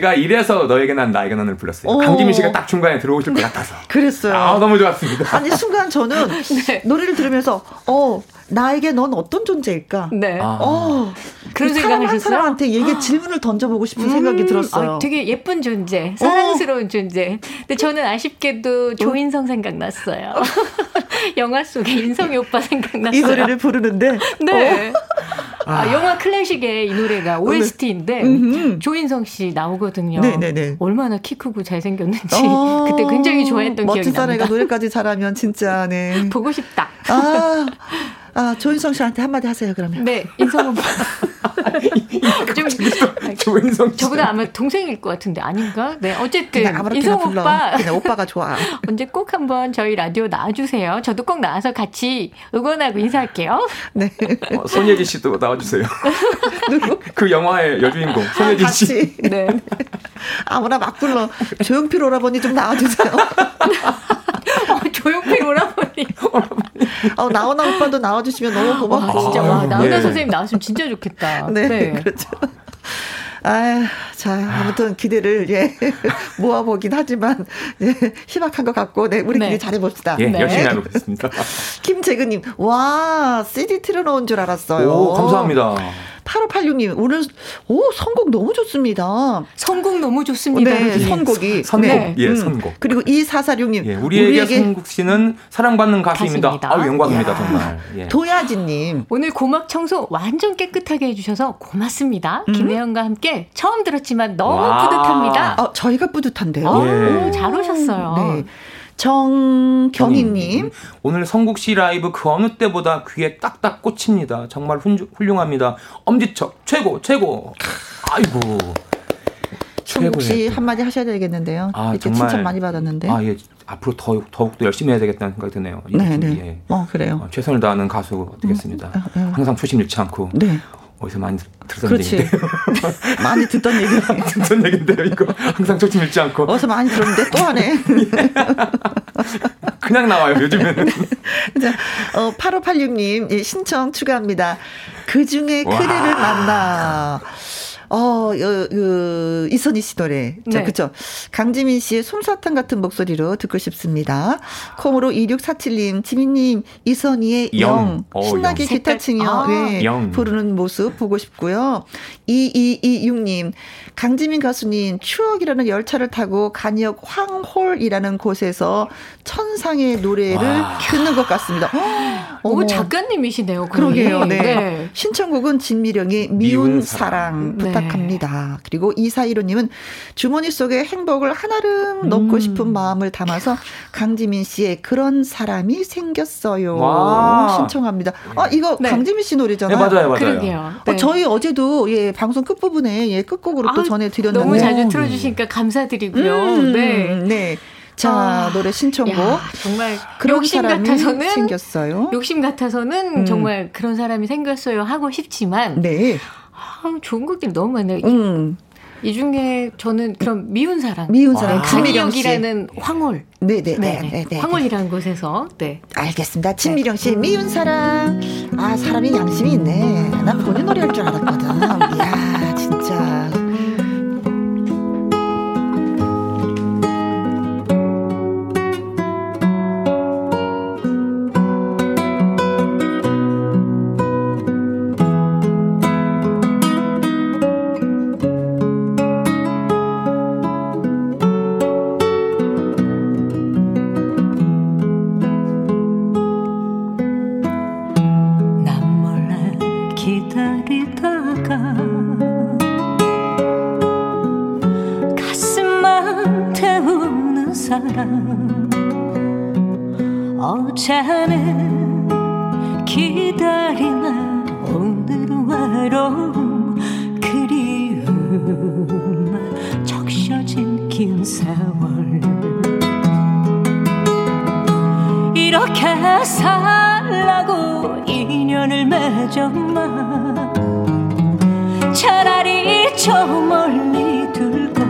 제가 이래서 너에게 난 나에게 난을 불렀어요. 오. 강지민 씨가 딱 중간에 들어오실 것 같아서. 그랬어요. 아, 너무 좋았습니다. 아니, 순간 저는 네. 노래를 들으면서, 어, 나에게 넌 어떤 존재일까? 네. 아. 어, 그런 그 사람 한 사람한테 얘기 질문을 던져보고 싶은 음, 생각이 들었어요. 어, 되게 예쁜 존재, 사랑스러운 어. 존재. 근데 저는 아쉽게도 조인성 생각났어요. 영화 속에 인성이 오빠 생각났어요. 이 노래를 부르는데. 네. 어. 아, 영화 클래식의 이 노래가 OST인데 네. 조인성 씨 나오거든요. 네네네. 얼마나 키 크고 잘생겼는지 어, 그때 굉장히 좋아했던 기억이 납니다. 멋진 사내가 노래까지 잘하면 진짜 네. 보고 싶다. 아. 아, 조인성 씨한테 한마디 하세요, 그러면. 네, 인성 오빠. 좀, 조인성 저보다 아마 동생일 것 같은데, 아닌가? 네, 어쨌든. 인성 불러. 오빠. 그냥 오빠가 좋아. 언제 꼭 한번 저희 라디오 나와주세요. 저도 꼭 나와서 같이 응원하고 인사할게요. 네. 어, 손예진 씨도 나와주세요. 누구? 그 영화의 여주인공, 손예진 아, 씨. 네. 아무나 막 불러. 조용필 오라버니 좀 나와주세요. 어, 조용필 오라버니. 어, 나오나 오빠도 나와주시면 너무 고맙고. 와, 진짜, 와, 나오나 네. 선생님 나왔으면 진짜 좋겠다. 네, 네. 그렇죠. 아, 자, 아무튼 기대를 예 모아보긴 하지만 예, 희박한 것 같고, 네, 우리끼리 네. 잘해봅시다. 예, 네. 열심히 하겠습니다. 김재근님, 와, CD 틀어놓은 줄 알았어요. 오, 감사합니다. 8586님, 오늘, 오, 선곡 너무 좋습니다. 선곡 너무 좋습니다. 네, 선곡이. 선곡, 네. 예, 음. 선곡. 그리고 2446님. 예, 우리에게, 우리에게 선곡 씨는 사랑받는 가수입니다. 아유, 영광입니다, 정말. 예. 도야진님. 오늘 고막 청소 완전 깨끗하게 해주셔서 고맙습니다. 음. 김혜영과 함께 처음 들었지만 너무 와. 뿌듯합니다. 어, 저희가 뿌듯한데요. 어, 예. 잘 오셨어요. 네. 정경희님. 오늘 성국 씨 라이브 그 어느 때보다 귀에 딱딱 꽂힙니다. 정말 훌륭합니다. 엄지척 최고 최고. 아이고. 성국 씨 한마디 하셔야 되겠는데요. 아, 이렇게 정말, 칭찬 많이 받았는데. 아, 예. 앞으로 더, 더욱더 열심히 해야 되겠다는 생각이 드네요. 네, 네. 예. 어, 그래요. 어, 최선을 다하는 가수 되겠습니다. 음, 음, 음. 항상 초심 잃지 않고. 네. 어디서 많이 들었던 얘기인데 많이 듣던 얘기 듣던 얘기인데요. 이거 항상 초심 잃지 않고. 어디서 많이 들었는데 또 하네. 그냥 나와요, 요즘에는. 자, 어, 8586님, 예, 신청 추가합니다. 그 중에 그대를 만나. 어, 어, 그, 이선희 씨 노래. 네. 그쵸. 강지민 씨의 솜사탕 같은 목소리로 듣고 싶습니다. 콩으로 2647님, 지민님, 이선희의 영. 영. 어, 신나게 영. 기타 치며 아, 네, 부르는 모습 보고 싶고요. 2226님, 강지민 가수님, 추억이라는 열차를 타고 간역 황홀이라는 곳에서 천상의 노래를 와. 듣는 것 같습니다. 오, 작가님이시네요. 그러게요. 네. 네. 신청곡은 진미령의 미운, 미운 사랑, 사랑. 부탁 부탁합니다. 네. 그리고 이사이로님은 주머니 속에 행복을 하나름 음. 넣고 싶은 마음을 담아서 강지민 씨의 그런 사람이 생겼어요. 와. 신청합니다. 아 이거 네. 강지민 씨 노래잖아요. 네, 맞아요, 맞아요. 그러게요. 어, 저희 어제도 예 방송 끝 부분에 예 끝곡으로 아, 또 전해드렸는데 너무 잘 틀어주시니까 감사드리고요. 음, 네. 네. 자 아, 노래 신청곡 야, 정말 욕심 같아서는 생겼어요. 욕심 같아서는 음. 정말 그런 사람이 생겼어요 하고 싶지만 네. 아, 좋은 곡들이 너무 많네요. 음. 이 중에 저는 그럼 미운 사랑. 미운 사랑. 김미령이라는 황홀. 네네. 네, 네, 네, 네, 황홀이라는 곳에서. 네. 알겠습니다. 진미령 씨 미운 사랑. 아 사람이 양심이 있네. 난 본인 노래 할 줄 알았거든. 이야 진짜. 자는 기다리나 오늘은 외로움 그리움 적셔진 긴 세월. 이렇게 살라고 인연을 맺었나? 차라리 저 멀리 둘 걸.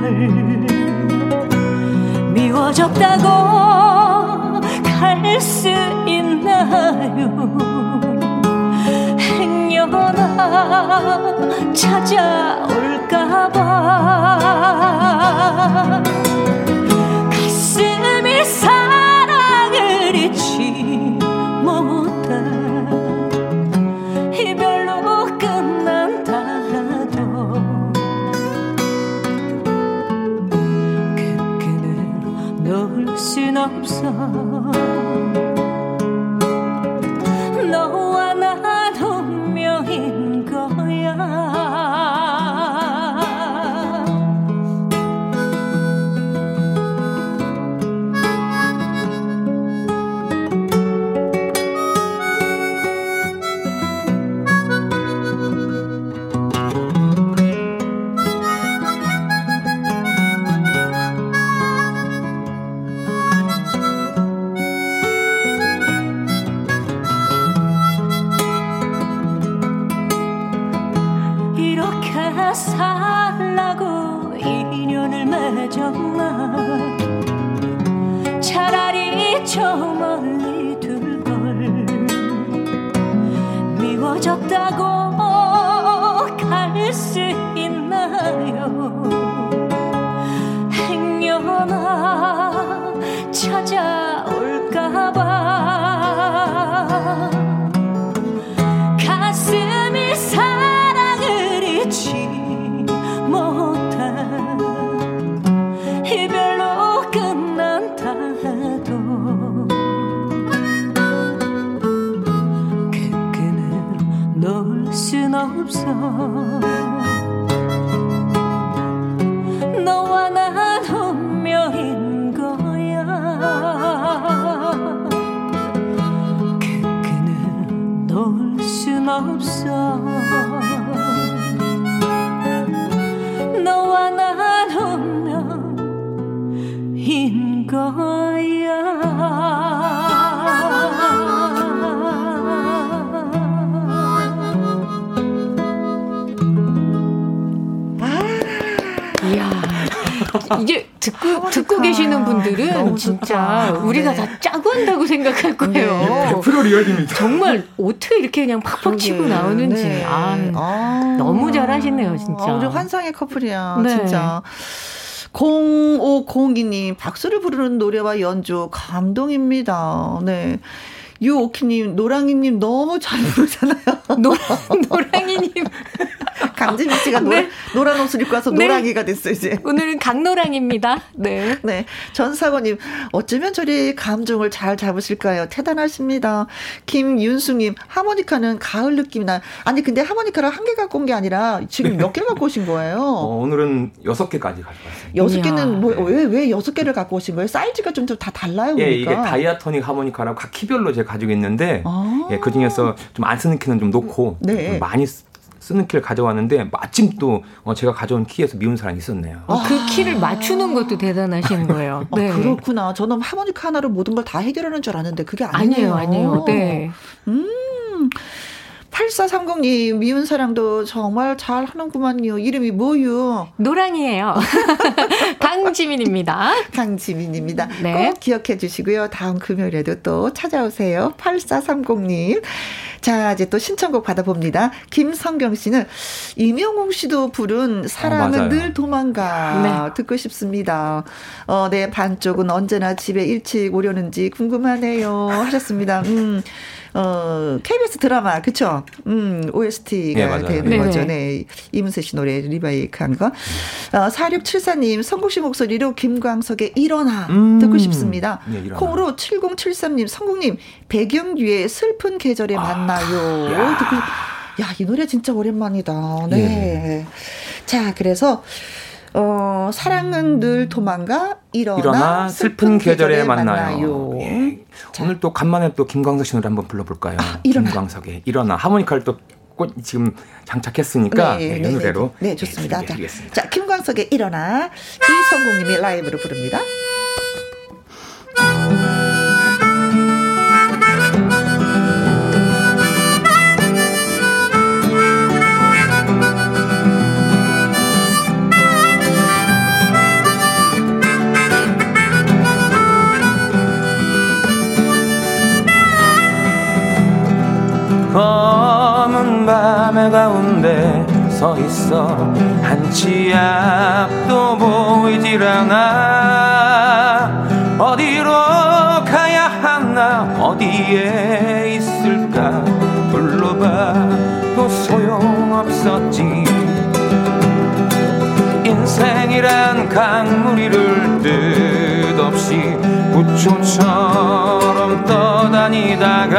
미워졌다고 할 수 있나요? 행여나 찾아올까봐 네. 아, 아. 너무 잘하시네요, 진짜. 아, 우리 환상의 커플이야, 네. 진짜. 0502님, 박수를 부르는 노래와 연주, 감동입니다. 네. 유오키님, 노랑이님 너무 잘 부르잖아요. 노, 노랑이님. 강지민 씨가 노, 네. 노란 옷을 입고 와서 네. 노랑이가 됐어요, 이제. 오늘은 강노랑입니다. 네. 네. 전사관님, 어쩌면 저리 감정을 잘 잡으실까요? 대단하십니다. 김윤수님, 하모니카는 가을 느낌이 나요. 아니, 근데 하모니카를 한 개 갖고 온 게 아니라 지금 몇 개 갖고 오신 거예요? 어, 오늘은 여섯 개까지 가져왔습니다. 여섯. 개는 뭐, 왜, 왜 여섯 개를 갖고 오신 거예요? 사이즈가 좀 다 달라요, 예, 그러니까. 이게 다이아토닉 하모니카라고 각 키별로 제가 가지고 있는데 아. 예, 그 중에서 좀 안 쓰는 키는 좀 놓고 네. 좀 많이 쓰- 쓰는 키를 가져왔는데 마침 또 어, 제가 가져온 키에서 미운 사람이 있었네요. 어, 그 키를 맞추는 것도 대단하신 거예요. 아, 네. 그렇구나. 저는 하모니카 하나로 모든 걸 다 해결하는 줄 알았는데 그게 아니네요. 아니에요, 아니에요. 네. 음. 8430님, 미운 사랑도 정말 잘 하는구만요. 이름이 뭐요? 노랑이에요. 강지민입니다. 강지민입니다. 네. 꼭 기억해 주시고요. 다음 금요일에도 또 찾아오세요. 8430님. 자, 이제 또 신청곡 받아봅니다. 김성경 씨는 이명웅 씨도 부른 사랑은 맞아요. 늘 도망가 듣고 싶습니다. 어, 네, 반쪽은 언제나 집에 일찍 오려는지 궁금하네요. 하셨습니다. 음. 어, KBS 드라마, 그쵸? 음, OST가 네. 되는 네. 거죠. 네. 이문세 씨 노래 리바이크 한 거. 어, 4674님, 성국 씨 목소리로 김광석의 일어나 음. 듣고 싶습니다. 네, 일어나. 콩으로 7073님, 성국님, 배경규의 슬픈 계절에 만나요. 듣고 싶- 야, 이 노래 진짜 오랜만이다. 네. 자, 그래서, 어, 사랑은 늘 도망가, 일어나, 일어나 슬픈 계절에 만나요. 만나요. 예. 오늘 또 간만에 또 김광석 씨 노래 한번 불러볼까요? 일어나. 김광석의 일어나 하모니카를 또꽃 지금 장착했으니까 네, 이 노래로 네, 좋습니다. 자, 준비해드리겠습니다. 자, 김광석의 일어나 이성국님이 라이브로 부릅니다. 검은 밤의 가운데 서 있어. 한치 앞도 보이질 않아. 어디로 가야 하나 어디에 있을까 불러봐도 소용없었지. 인생이란 강물 이를 뜻 없이 부초처럼 떠다니다가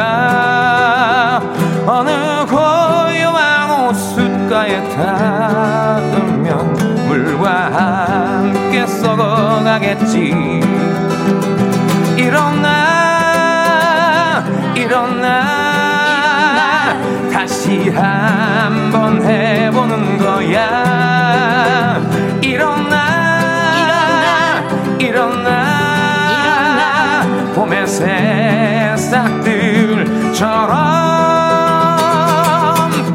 어느 고요한 호숫가에 닿으면 물과 함께 썩어가겠지. 일어나 일어나 다시 한번 해보는 거야 새싹들처럼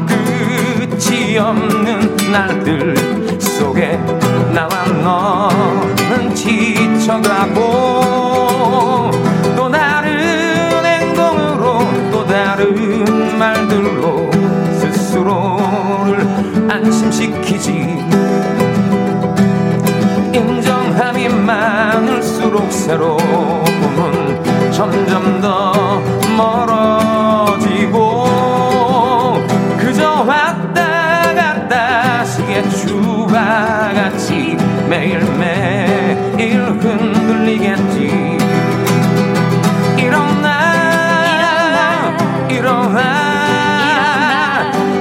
끝이 없는 날들 속에 나와 너는 지쳐가고 또 다른 행동으로 또 다른 말들로 스스로를 안심시키지. 인정함이 많을수록 새로움은 점점 더 멀어지고 그저 왔다 갔다 시계 주와 같이 매일매일 흔들리겠지. 일어나 일어나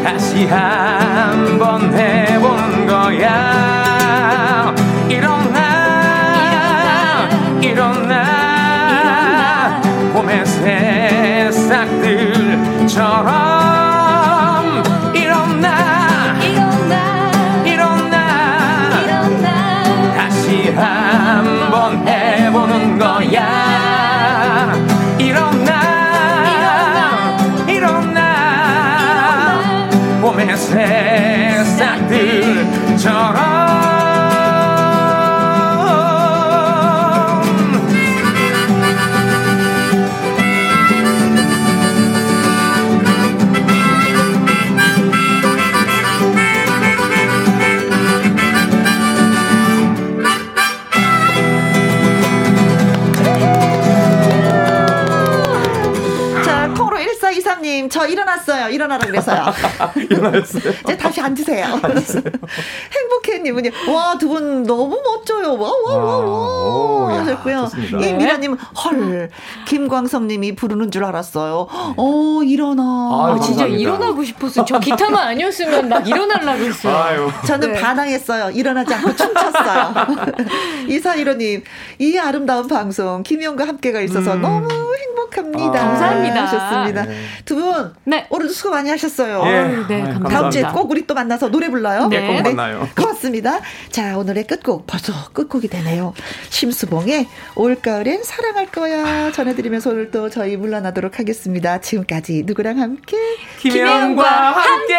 다시 한번 해보는 거야. 일어나 일어나 봄의 새싹들처럼 일어나 일어나 일어나 일어나 다시 한번 해보는 거야. 일어나 일어나 봄의 새싹들처럼 저 일어났어요. 일어나라 그래서요. 일어났어요. 이제 다시 앉으세요. 행복해님은요, 와, 두 분 너무 멋져요. 와, 와, 와, 와. 오, 야, 하셨고요. 좋습니다. 이미라님, 헐, 김광성님이 부르는 줄 알았어요. 어, 일어나. 아, 진짜 감사합니다. 일어나고 싶었어요. 저 기타만 아니었으면 막 일어나려고 했어요. 아유. 저는 네. 반항했어요. 일어나지 않고 춤췄어요. 이사일호님, 이 아름다운 방송, 김희영과 함께가 있어서 너무 행복합니다. 아. 감사합니다. 하셨습니다. 네. 두 분, 네. 오늘도 수고 많이 하셨어요. 예. 아유, 네, 아유, 감사합니다. 다음 주에 꼭 우리 또 만나서 노래 불러요. 네, 꼭 만나요. 고맙습니다. 자, 오늘의 끝곡 벌써 끝곡이 되네요. 심수봉의 올가을엔 사랑할 거야 전해드리면서 오늘 또 저희 물러나도록 하겠습니다. 지금까지 누구랑 함께 김혜영과 함께